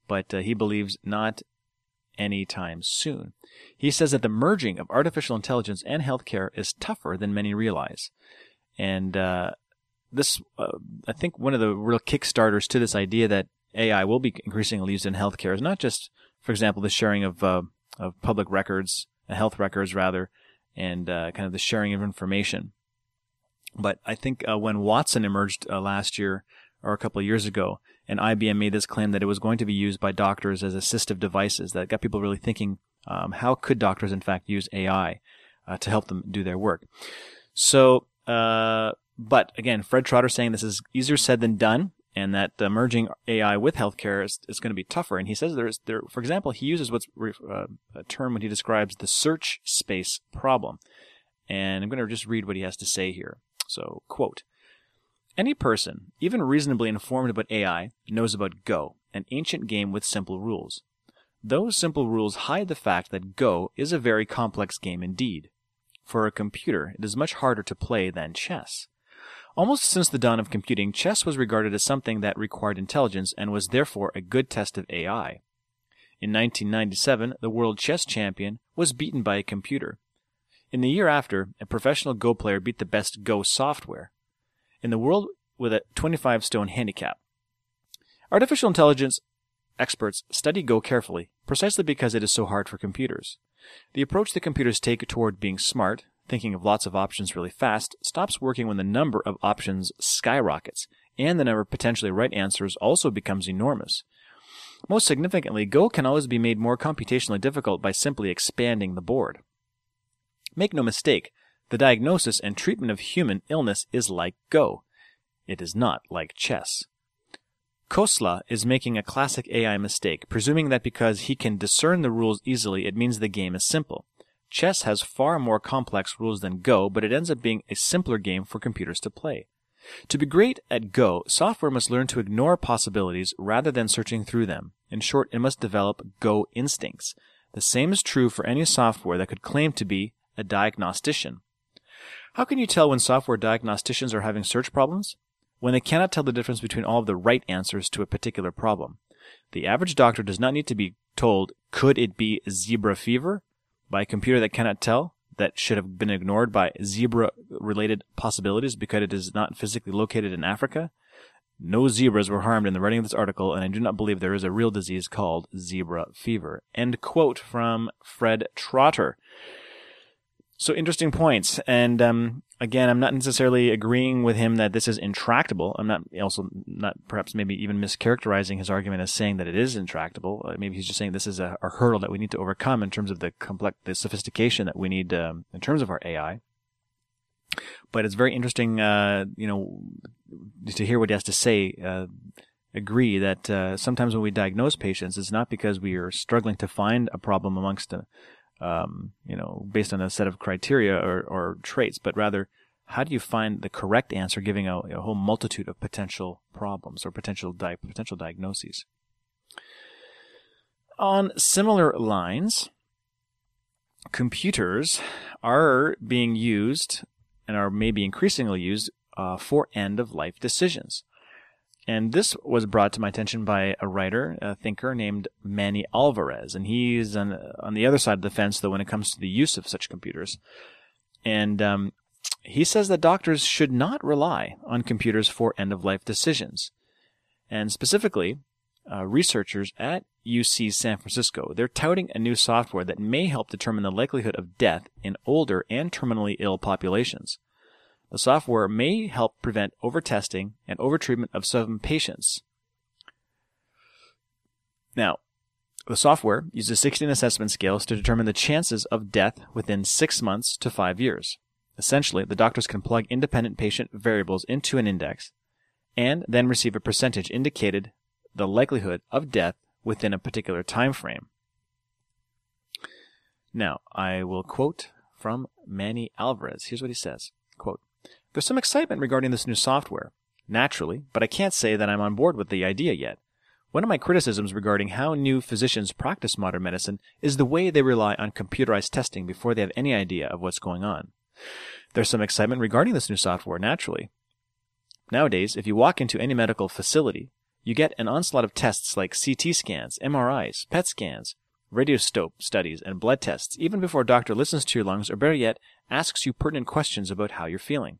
but uh, he believes not anytime soon. He says that the merging of artificial intelligence and healthcare is tougher than many realize. And uh, this, uh, I think, one of the real kickstarters to this idea that AI will be increasingly used in healthcare is not just, for example, the sharing of uh, of public records, uh, health records rather, and uh, kind of the sharing of information. But I think uh, when Watson emerged uh, last year or a couple of years ago, and IBM made this claim that it was going to be used by doctors as assistive devices, that got people really thinking, um, how could doctors in fact use AI uh, to help them do their work? So uh, but again, Fred Trotter saying this is easier said than done, and that uh, merging AI with healthcare is, is going to be tougher. And he says there's there, for example, he uses what's uh, a term when he describes the search space problem. And I'm going to just read what he has to say here. So, quote. Any person, even reasonably informed about AI, knows about Go, an ancient game with simple rules. Those simple rules hide the fact that Go is a very complex game indeed. For a computer, it is much harder to play than chess. Almost since the dawn of computing, chess was regarded as something that required intelligence and was therefore a good test of AI. In 1997, the world chess champion was beaten by a computer. In the year after, a professional Go player beat the best Go software. In the world with a 25 stone handicap. Artificial intelligence experts study Go carefully, precisely because it is so hard for computers. The approach that computers take toward being smart, thinking of lots of options really fast, stops working when the number of options skyrockets, and the number of potentially right answers also becomes enormous. Most significantly, Go can always be made more computationally difficult by simply expanding the board. Make no mistake, the diagnosis and treatment of human illness is like Go. It is not like chess. Khosla is making a classic AI mistake, presuming that because he can discern the rules easily, it means the game is simple. Chess has far more complex rules than Go, but it ends up being a simpler game for computers to play. To be great at Go, software must learn to ignore possibilities rather than searching through them. In short, it must develop Go instincts. The same is true for any software that could claim to be a diagnostician. How can you tell when software diagnosticians are having search problems? When they cannot tell the difference between all of the right answers to a particular problem. The average doctor does not need to be told, could it be zebra fever? By a computer that cannot tell that should have been ignored by zebra related possibilities because it is not physically located in Africa. No zebras were harmed in the writing of this article, and I do not believe there is a real disease called zebra fever. End quote from Fred Trotter. So interesting points, and um, again, I'm not necessarily agreeing with him that this is intractable. I'm not also not perhaps maybe even mischaracterizing his argument as saying that it is intractable. Uh, maybe he's just saying this is a, a, hurdle that we need to overcome in terms of the complex, the sophistication that we need um, in terms of our AI. But it's very interesting, uh, you know, to hear what he has to say. Uh, agree that uh, sometimes when we diagnose patients, it's not because we are struggling to find a problem amongst a um, you know, based on a set of criteria or, or traits, but rather how do you find the correct answer giving a, a whole multitude of potential problems or potential di- potential diagnoses. On similar lines, computers are being used and are maybe increasingly used uh, for end of life decisions. And this was brought to my attention by a writer, a thinker named Manny Alvarez. And he's on, on the other side of the fence, though, when it comes to the use of such computers. And um, he says that doctors should not rely on computers for end of life decisions. And specifically, uh, researchers at UC San Francisco, they're touting a new software that may help determine the likelihood of death in older and terminally ill populations. The software may help prevent overtesting and overtreatment of some patients. Now, the software uses 16 assessment scales to determine the chances of death within six months to five years. Essentially, the doctors can plug independent patient variables into an index and then receive a percentage indicated the likelihood of death within a particular time frame. Now, I will quote from Manny Alvarez. Here's what he says. Quote, there's some excitement regarding this new software. Naturally, but I can't say that I'm on board with the idea yet. One of my criticisms regarding how new physicians practice modern medicine is the way they rely on computerized testing before they have any idea of what's going on. There's some excitement regarding this new software, naturally. Nowadays, if you walk into any medical facility, you get an onslaught of tests like CT scans, MRIs, PET scans, radioscope studies, and blood tests, even before a doctor listens to your lungs or better yet, asks you pertinent questions about how you're feeling.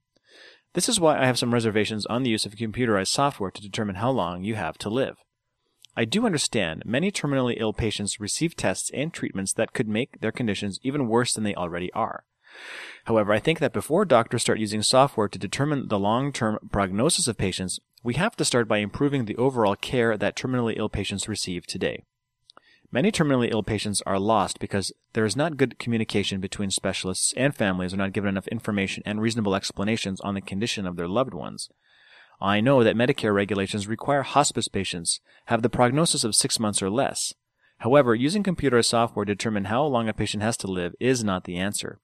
This is why I have some reservations on the use of computerized software to determine how long you have to live. I do understand many terminally ill patients receive tests and treatments that could make their conditions even worse than they already are. However, I think that before doctors start using software to determine the long-term prognosis of patients, we have to start by improving the overall care that terminally ill patients receive today. Many terminally ill patients are lost because there is not good communication between specialists and families are not given enough information and reasonable explanations on the condition of their loved ones. I know that Medicare regulations require hospice patients have the prognosis of six months or less. However, using computer software to determine how long a patient has to live is not the answer.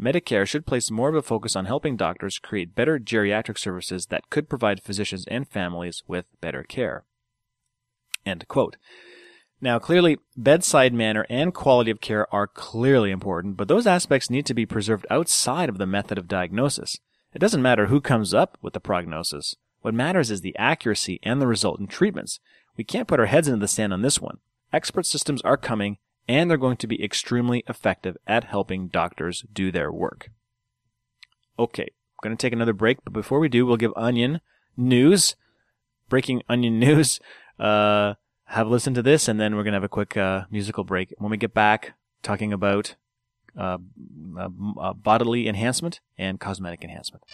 Medicare should place more of a focus on helping doctors create better geriatric services that could provide physicians and families with better care. Now, clearly, bedside manner and quality of care are clearly important, but those aspects need to be preserved outside of the method of diagnosis. It doesn't matter who comes up with the prognosis. What matters is the accuracy and the resultant treatments. We can't put our heads into the sand on this one. Expert systems are coming, and they're going to be extremely effective at helping doctors do their work. Okay, I'm going to take another break, but before we do, we'll give Onion news, breaking Onion news. Uh, have a listen to this, and then we're to have a quick uh, musical break. When we get back, talking about uh, uh, uh bodily enhancement and cosmetic enhancement.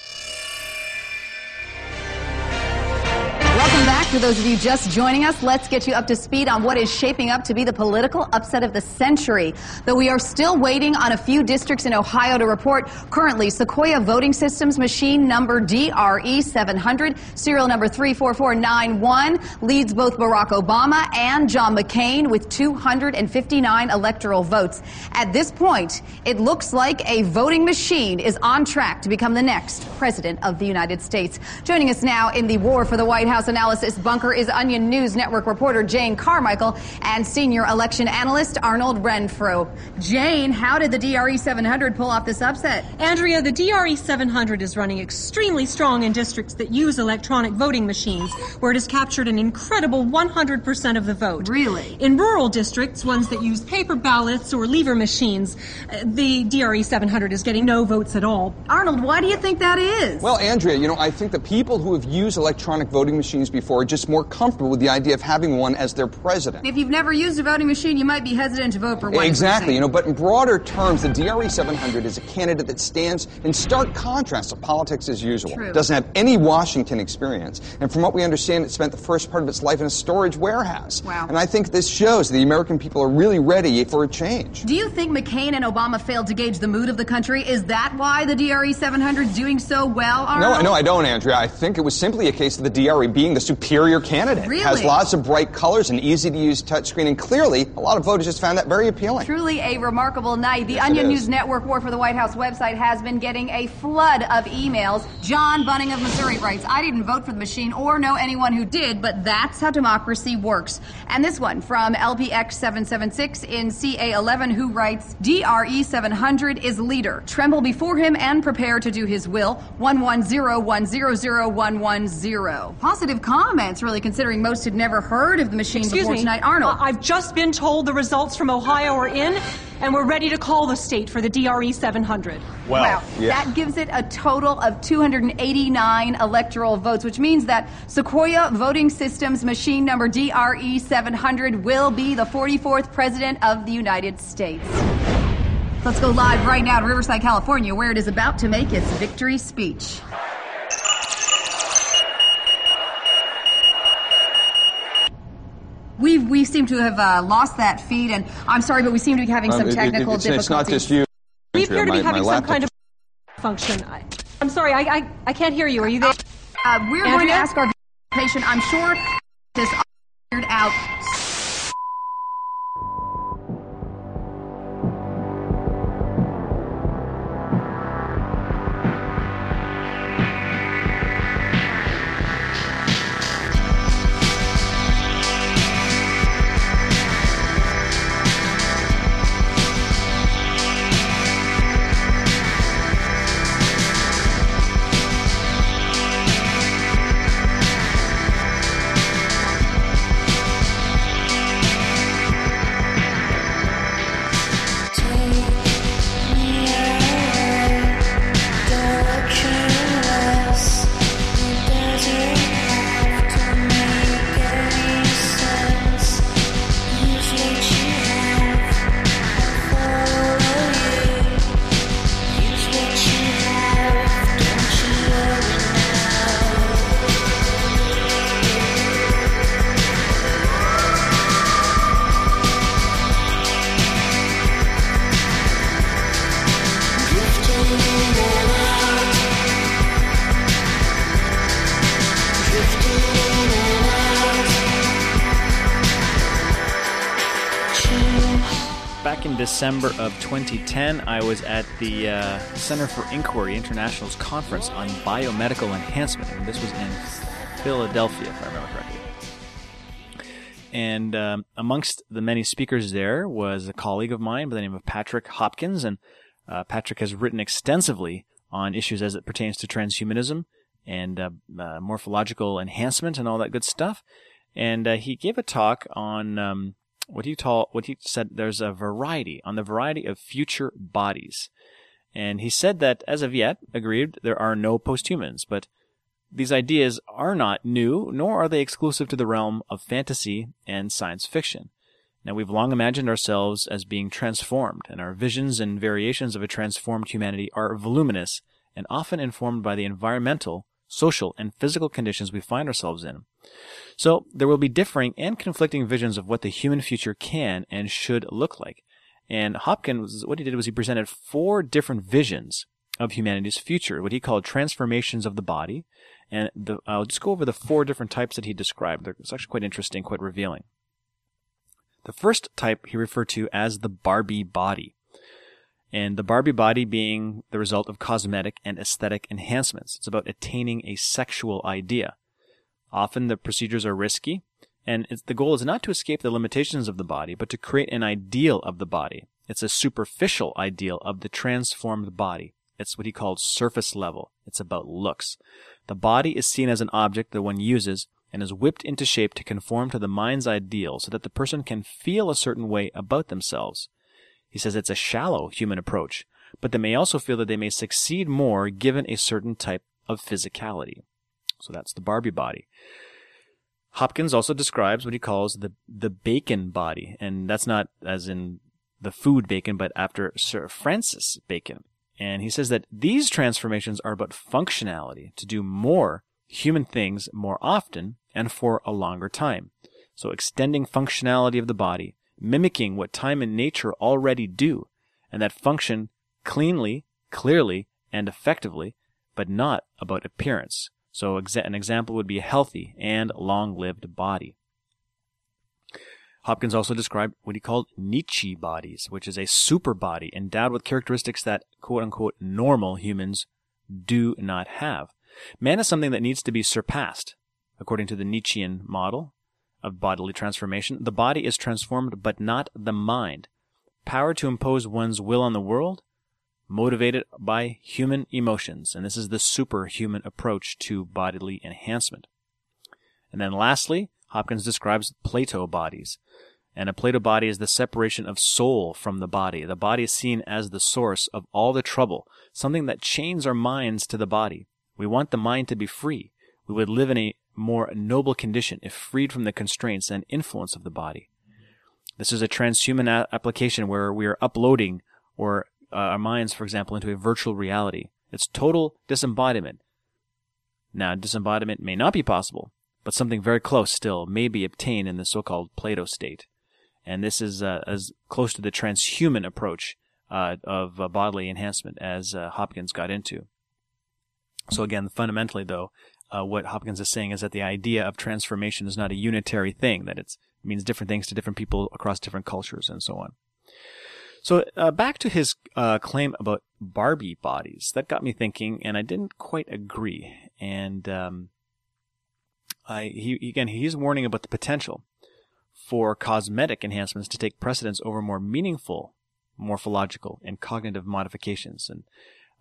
For those of you just joining us, let's get you up to speed on what is shaping up to be the political upset of the century. Though we are still waiting on a few districts in Ohio to report, currently Sequoia Voting Systems machine number DRE 700, serial number 34491, leads both Barack Obama and John McCain with 259 electoral votes. At this point, it looks like a voting machine is on track to become the next president of the United States. Joining us now in the war for the White House Analysis Bunker is Onion News Network reporter Jane Carmichael and senior election analyst Arnold Renfro. Jane, how did the DRE 700 pull off this upset? Andrea, the DRE 700 is running extremely strong in districts that use electronic voting machines, where it has captured an incredible 100% of the vote. Really? In rural districts, ones that use paper ballots or lever machines, uh, the DRE 700 is getting no votes at all. Arnold, why do you think that is? Well, Andrea, you know, I think the people who have used electronic voting machines machines before, just more comfortable with the idea of having one as their president. If you've never used a voting machine, you might be hesitant to vote for one. Exactly, you know, but in broader terms, the DRE 700 is a candidate that stands in stark contrast to politics as usual. True. Doesn't have any Washington experience, and from what we understand, it spent the first part of its life in a storage warehouse. Wow. And I think this shows the American people are really ready for a change. Do you think McCain and Obama failed to gauge the mood of the country? Is that why the DRE 700 is doing so well, Arnold? No, no, I don't, Andrea. I think it was simply a case of the DRE being being the superior candidate. Really? Has lots of bright colors and easy to use touchscreen, and clearly a lot of voters just found that very appealing. Truly a remarkable night. The Yes, Onion News. Network War for the White House website has been getting a flood of emails. John Bunning of Missouri writes, I didn't vote for the machine or know anyone who did, but that's how democracy works. And this one from LPX776 in CA11 who writes, DRE 700 is leader. Tremble before him and prepare to do his will. 110-100-110. Positive comments, really, considering most had never heard of the machine Excuse before me. tonight. Arnold. I- I've just been told the results from Ohio are in, and we're ready to call the state for the DRE 700. Wow. yeah. That gives it a total of 289 electoral votes, which means that Sequoia Voting Systems machine number DRE 700 will be the 44th president of the United States. Let's go live right now to Riverside, California, where it is about to make its victory speech. We we seem to have uh, lost that feed, and I'm sorry, but we seem to be having some Um, it- it- technical it's, difficulties. it's not just you. We appear to My- be having my some kind of function. I, I'm sorry, I, I, I can't hear you. Are you there? Uh, we're going to ask our patient. I'm sure this figured out. December of 2010, I was at the uh, Center for Inquiry International's conference on biomedical enhancement, and this was in Philadelphia, if I remember correctly. And um, amongst the many speakers there was a colleague of mine by the name of Patrick Hopkins, and uh, Patrick has written extensively on issues as it pertains to transhumanism and uh, uh, morphological enhancement and all that good stuff. And uh, he gave a talk on um, what he taught, what he said. There's a variety on the variety of future bodies, and he said that as of yet, agreed, there are no posthumans, but these ideas are not new, nor are they exclusive to the realm of fantasy and science fiction. Now, we've long imagined ourselves as being transformed, and our visions and variations of a transformed humanity are voluminous and often informed by the environmental, social, and physical conditions we find ourselves in. So, there will be differing and conflicting visions of what the human future can and should look like. And Hopkins, what he did was he presented four different visions of humanity's future, what he called transformations of the body. And the, I'll just go over the four different types that he described. It's actually quite interesting, quite revealing. The first type he referred to as the Barbie body. And the Barbie body being the result of cosmetic and aesthetic enhancements. It's about attaining a sexual idea. Often the procedures are risky, and the goal is not to escape the limitations of the body, but to create an ideal of the body. It's a superficial ideal of the transformed body. It's what he called surface level. It's about looks. The body is seen as an object that one uses and is whipped into shape to conform to the mind's ideal so that the person can feel a certain way about themselves. He says it's a shallow human approach, but they may also feel that they may succeed more given a certain type of physicality. So that's the Barbie body. Hopkins also describes what he calls the the bacon body, and that's not as in the food bacon, but after Sir Francis Bacon. And he says that these transformations are about functionality to do more human things more often and for a longer time. So extending functionality of the body, mimicking what time and nature already do, and that function cleanly, clearly, and effectively, but not about appearance. So an example would be a healthy and long-lived body. Hopkins also described what he called Nietzsche bodies, which is a super body endowed with characteristics that quote unquote normal humans do not have. Man is something that needs to be surpassed. According to the Nietzschean model of bodily transformation, the body is transformed but not the mind. Power to impose one's will on the world, motivated by human emotions. And this is the superhuman approach to bodily enhancement. And then lastly, Hopkins describes Plato bodies. And a Plato body is the separation of soul from the body. The body is seen as the source of all the trouble, something that chains our minds to the body. We want the mind to be free. We would live in a more noble condition if freed from the constraints and influence of the body. This is a transhuman a- application where we are uploading or uh, our minds, for example, into a virtual reality. It's total disembodiment. Now, disembodiment may not be possible, but something very close still may be obtained in the so-called Plato state. And this is uh, as close to the transhuman approach uh, of uh, bodily enhancement as uh, Hopkins got into. So again, fundamentally though, uh, what Hopkins is saying is that the idea of transformation is not a unitary thing, that it means different things to different people across different cultures and so on. So uh, back to his claim about Barbie bodies, that got me thinking, and I didn't quite agree. And um, I, he, again, he's warning about the potential for cosmetic enhancements to take precedence over more meaningful morphological and cognitive modifications. And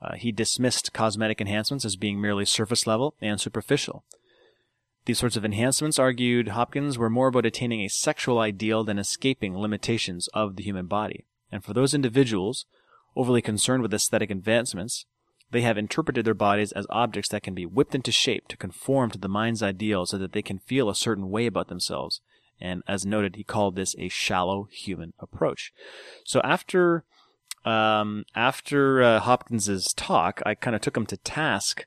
uh, he dismissed cosmetic enhancements as being merely surface level and superficial. These sorts of enhancements, argued Hopkins, were more about attaining a sexual ideal than escaping limitations of the human body. And for those individuals overly concerned with aesthetic advancements, they have interpreted their bodies as objects that can be whipped into shape to conform to the mind's ideal so that they can feel a certain way about themselves. And as noted, he called this a shallow human approach. So after um, after uh, Hopkins's talk, I kind of took him to task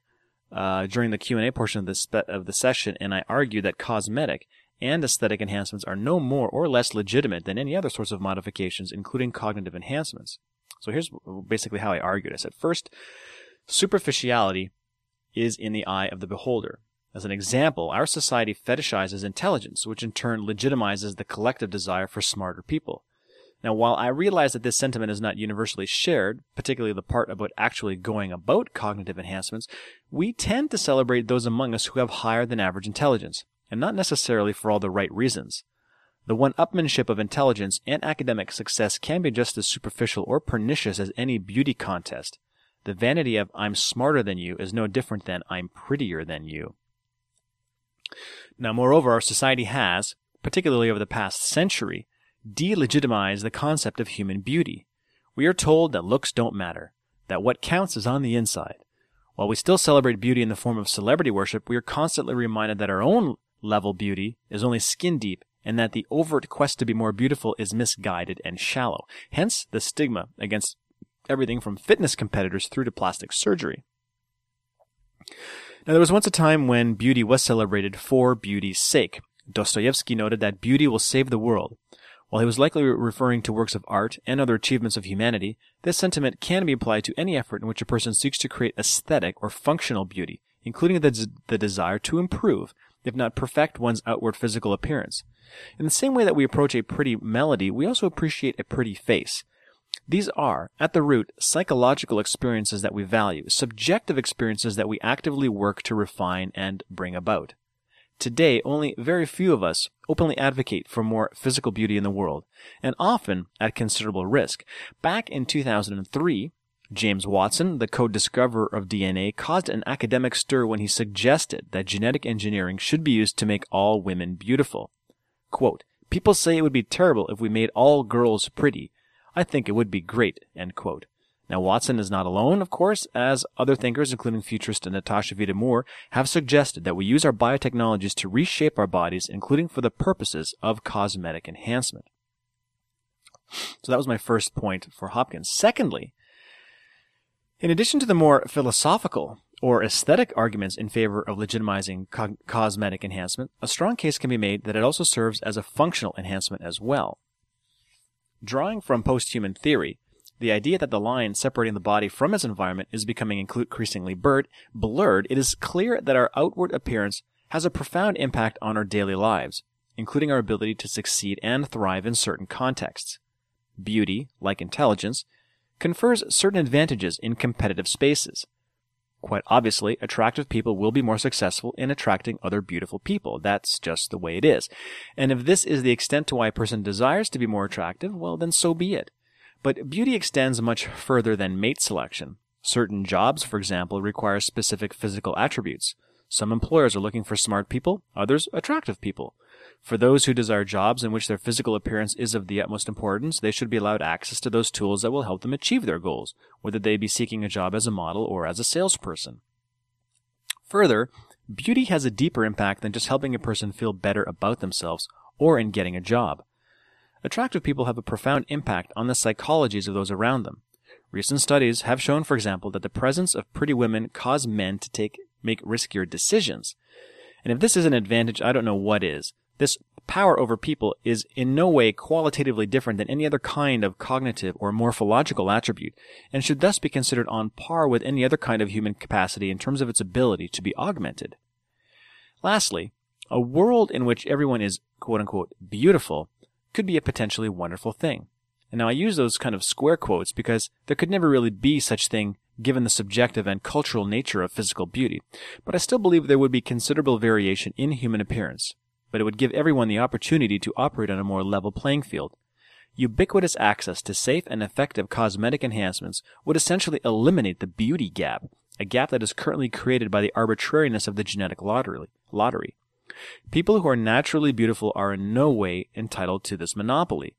uh, during the Q and A portion of the spe- of the session, and I argued that cosmetic and aesthetic enhancements are no more or less legitimate than any other sorts of modifications, including cognitive enhancements. So here's basically how I argued. I said first, Superficiality is in the eye of the beholder. As an example, our society fetishizes intelligence, which in turn legitimizes the collective desire for smarter people. Now, while I realize that this sentiment is not universally shared, particularly the part about actually going about cognitive enhancements, we tend to celebrate those among us who have higher than average intelligence, and not necessarily for all the right reasons. The one upmanship of intelligence and academic success can be just as superficial or pernicious as any beauty contest. The vanity of I'm smarter than you is no different than I'm prettier than you. Now, moreover, our society has, particularly over the past century, delegitimized the concept of human beauty. We are told that looks don't matter, that what counts is on the inside. While we still celebrate beauty in the form of celebrity worship, we are constantly reminded that our own level beauty is only skin deep and that the overt quest to be more beautiful is misguided and shallow. Hence the stigma against everything from fitness competitors through to plastic surgery. Now, there was once a time when beauty was celebrated for beauty's sake. Dostoevsky noted that beauty will save the world. While he was likely referring to works of art and other achievements of humanity, this sentiment can be applied to any effort in which a person seeks to create aesthetic or functional beauty, including the, the desire to improve, if not perfect, one's outward physical appearance. In the same way that we approach a pretty melody, we also appreciate a pretty face. These are, at the root, psychological experiences that we value, subjective experiences that we actively work to refine and bring about. Today, only very few of us openly advocate for more physical beauty in the world, and often at considerable risk. Back in 2003, James Watson, the co-discoverer of DNA, caused an academic stir when he suggested that genetic engineering should be used to make all women beautiful. Quote, People say it would be terrible if we made all girls pretty. I think it would be great. End quote. Now, Watson is not alone, of course, as other thinkers, including futurist Natasha Vita-More, have suggested that we use our biotechnologies to reshape our bodies, including for the purposes of cosmetic enhancement. So that was my first point for Hopkins. Secondly, in addition to the more philosophical or aesthetic arguments in favor of legitimizing co- cosmetic enhancement, a strong case can be made that it also serves as a functional enhancement as well. Drawing from posthuman theory, the idea that the line separating the body from its environment is becoming increasingly blurred, it is clear that our outward appearance has a profound impact on our daily lives, including our ability to succeed and thrive in certain contexts. Beauty, like intelligence, confers certain advantages in competitive spaces. Quite obviously, attractive people will be more successful in attracting other beautiful people. That's just the way it is. And if this is the extent to why a person desires to be more attractive, well, then so be it. But beauty extends much further than mate selection. Certain jobs, for example, require specific physical attributes. Some employers are looking for smart people, others attractive people. For those who desire jobs in which their physical appearance is of the utmost importance, they should be allowed access to those tools that will help them achieve their goals, whether they be seeking a job as a model or as a salesperson. Further, beauty has a deeper impact than just helping a person feel better about themselves or in getting a job. Attractive people have a profound impact on the psychologies of those around them. Recent studies have shown, for example, that the presence of pretty women cause men to take make riskier decisions. And if this is an advantage, I don't know what is. This power over people is in no way qualitatively different than any other kind of cognitive or morphological attribute, and should thus be considered on par with any other kind of human capacity in terms of its ability to be augmented. Lastly, a world in which everyone is quote unquote beautiful could be a potentially wonderful thing. And now I use those kind of square quotes because there could never really be such thing given the subjective and cultural nature of physical beauty, but I still believe there would be considerable variation in human appearance but it would give everyone the opportunity to operate on a more level playing field. Ubiquitous access to safe and effective cosmetic enhancements would essentially eliminate the beauty gap, a gap that is currently created by the arbitrariness of the genetic lottery. lottery. People who are naturally beautiful are in no way entitled to this monopoly.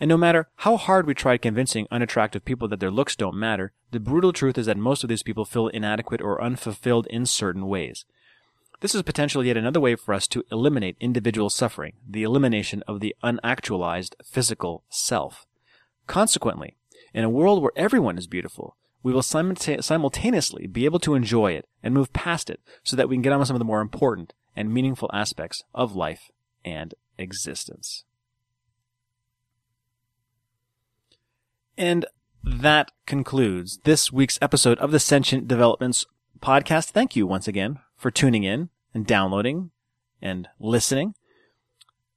And no matter how hard we try convincing unattractive people that their looks don't matter, the brutal truth is that most of these people feel inadequate or unfulfilled in certain ways. This is potentially yet another way for us to eliminate individual suffering, the elimination of the unactualized physical self. Consequently, in a world where everyone is beautiful, we will simultaneously be able to enjoy it and move past it so that we can get on with some of the more important and meaningful aspects of life and existence. And that concludes this week's episode of the Sentient Developments podcast. Thank you once again for tuning in and downloading and listening.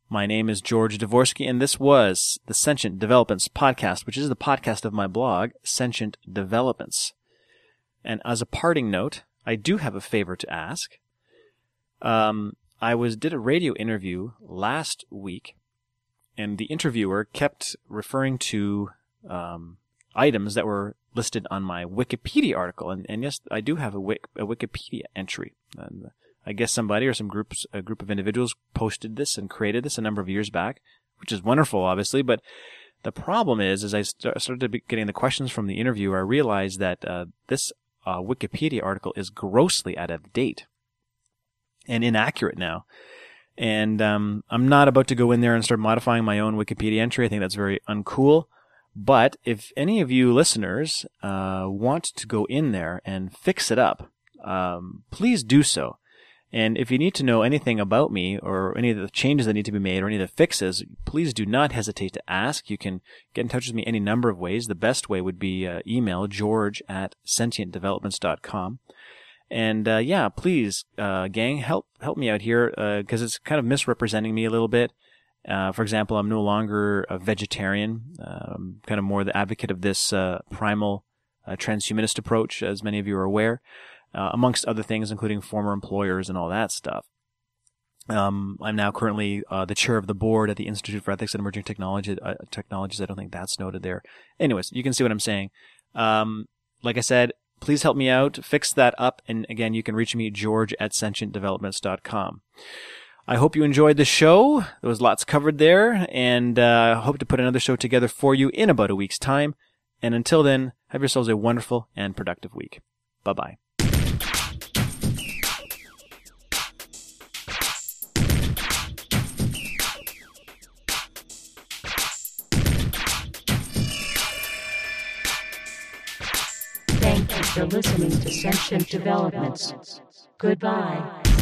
My name is George Dvorsky, and this was the Sentient Developments Podcast, which is the podcast of my blog, Sentient Developments. And as a parting note, I do have a favor to ask. Um, I was did a radio interview last week, and the interviewer kept referring to um, items that were listed on my Wikipedia article, and, and yes, I do have a, Wik- a Wikipedia entry. And I guess somebody or some groups, a group of individuals posted this and created this a number of years back, which is wonderful, obviously. But the problem is, as I st- started getting the questions from the interviewer, I realized that uh, this uh, Wikipedia article is grossly out of date and inaccurate now. And um, I'm not about to go in there and start modifying my own Wikipedia entry. I think that's very uncool. But if any of you listeners uh, want to go in there and fix it up, um, please do so. And if you need to know anything about me or any of the changes that need to be made or any of the fixes, please do not hesitate to ask. You can get in touch with me any number of ways. The best way would be uh, email george at sentientdevelopments.com. And uh, yeah, please, uh, gang, help help me out here because it's kind of misrepresenting me a little bit. Uh, for example, I'm no longer a vegetarian. I'm kind of more the advocate of this uh, primal uh, transhumanist approach, as many of you are aware, uh, amongst other things, including former employers and all that stuff. Um, I'm now currently uh, the chair of the board at the Institute for Ethics and Emerging Technology, uh, Technologies. I don't think that's noted there. Anyways, you can see what I'm saying. Um, like I said, please help me out, fix that up, and again, you can reach me, George at sentientdevelopments.com. I hope you enjoyed the show. There was lots covered there, and I uh, hope to put another show together for you in about a week's time. And until then, have yourselves a wonderful and productive week. Bye bye. Thank you for listening to Sentient Developments. Goodbye.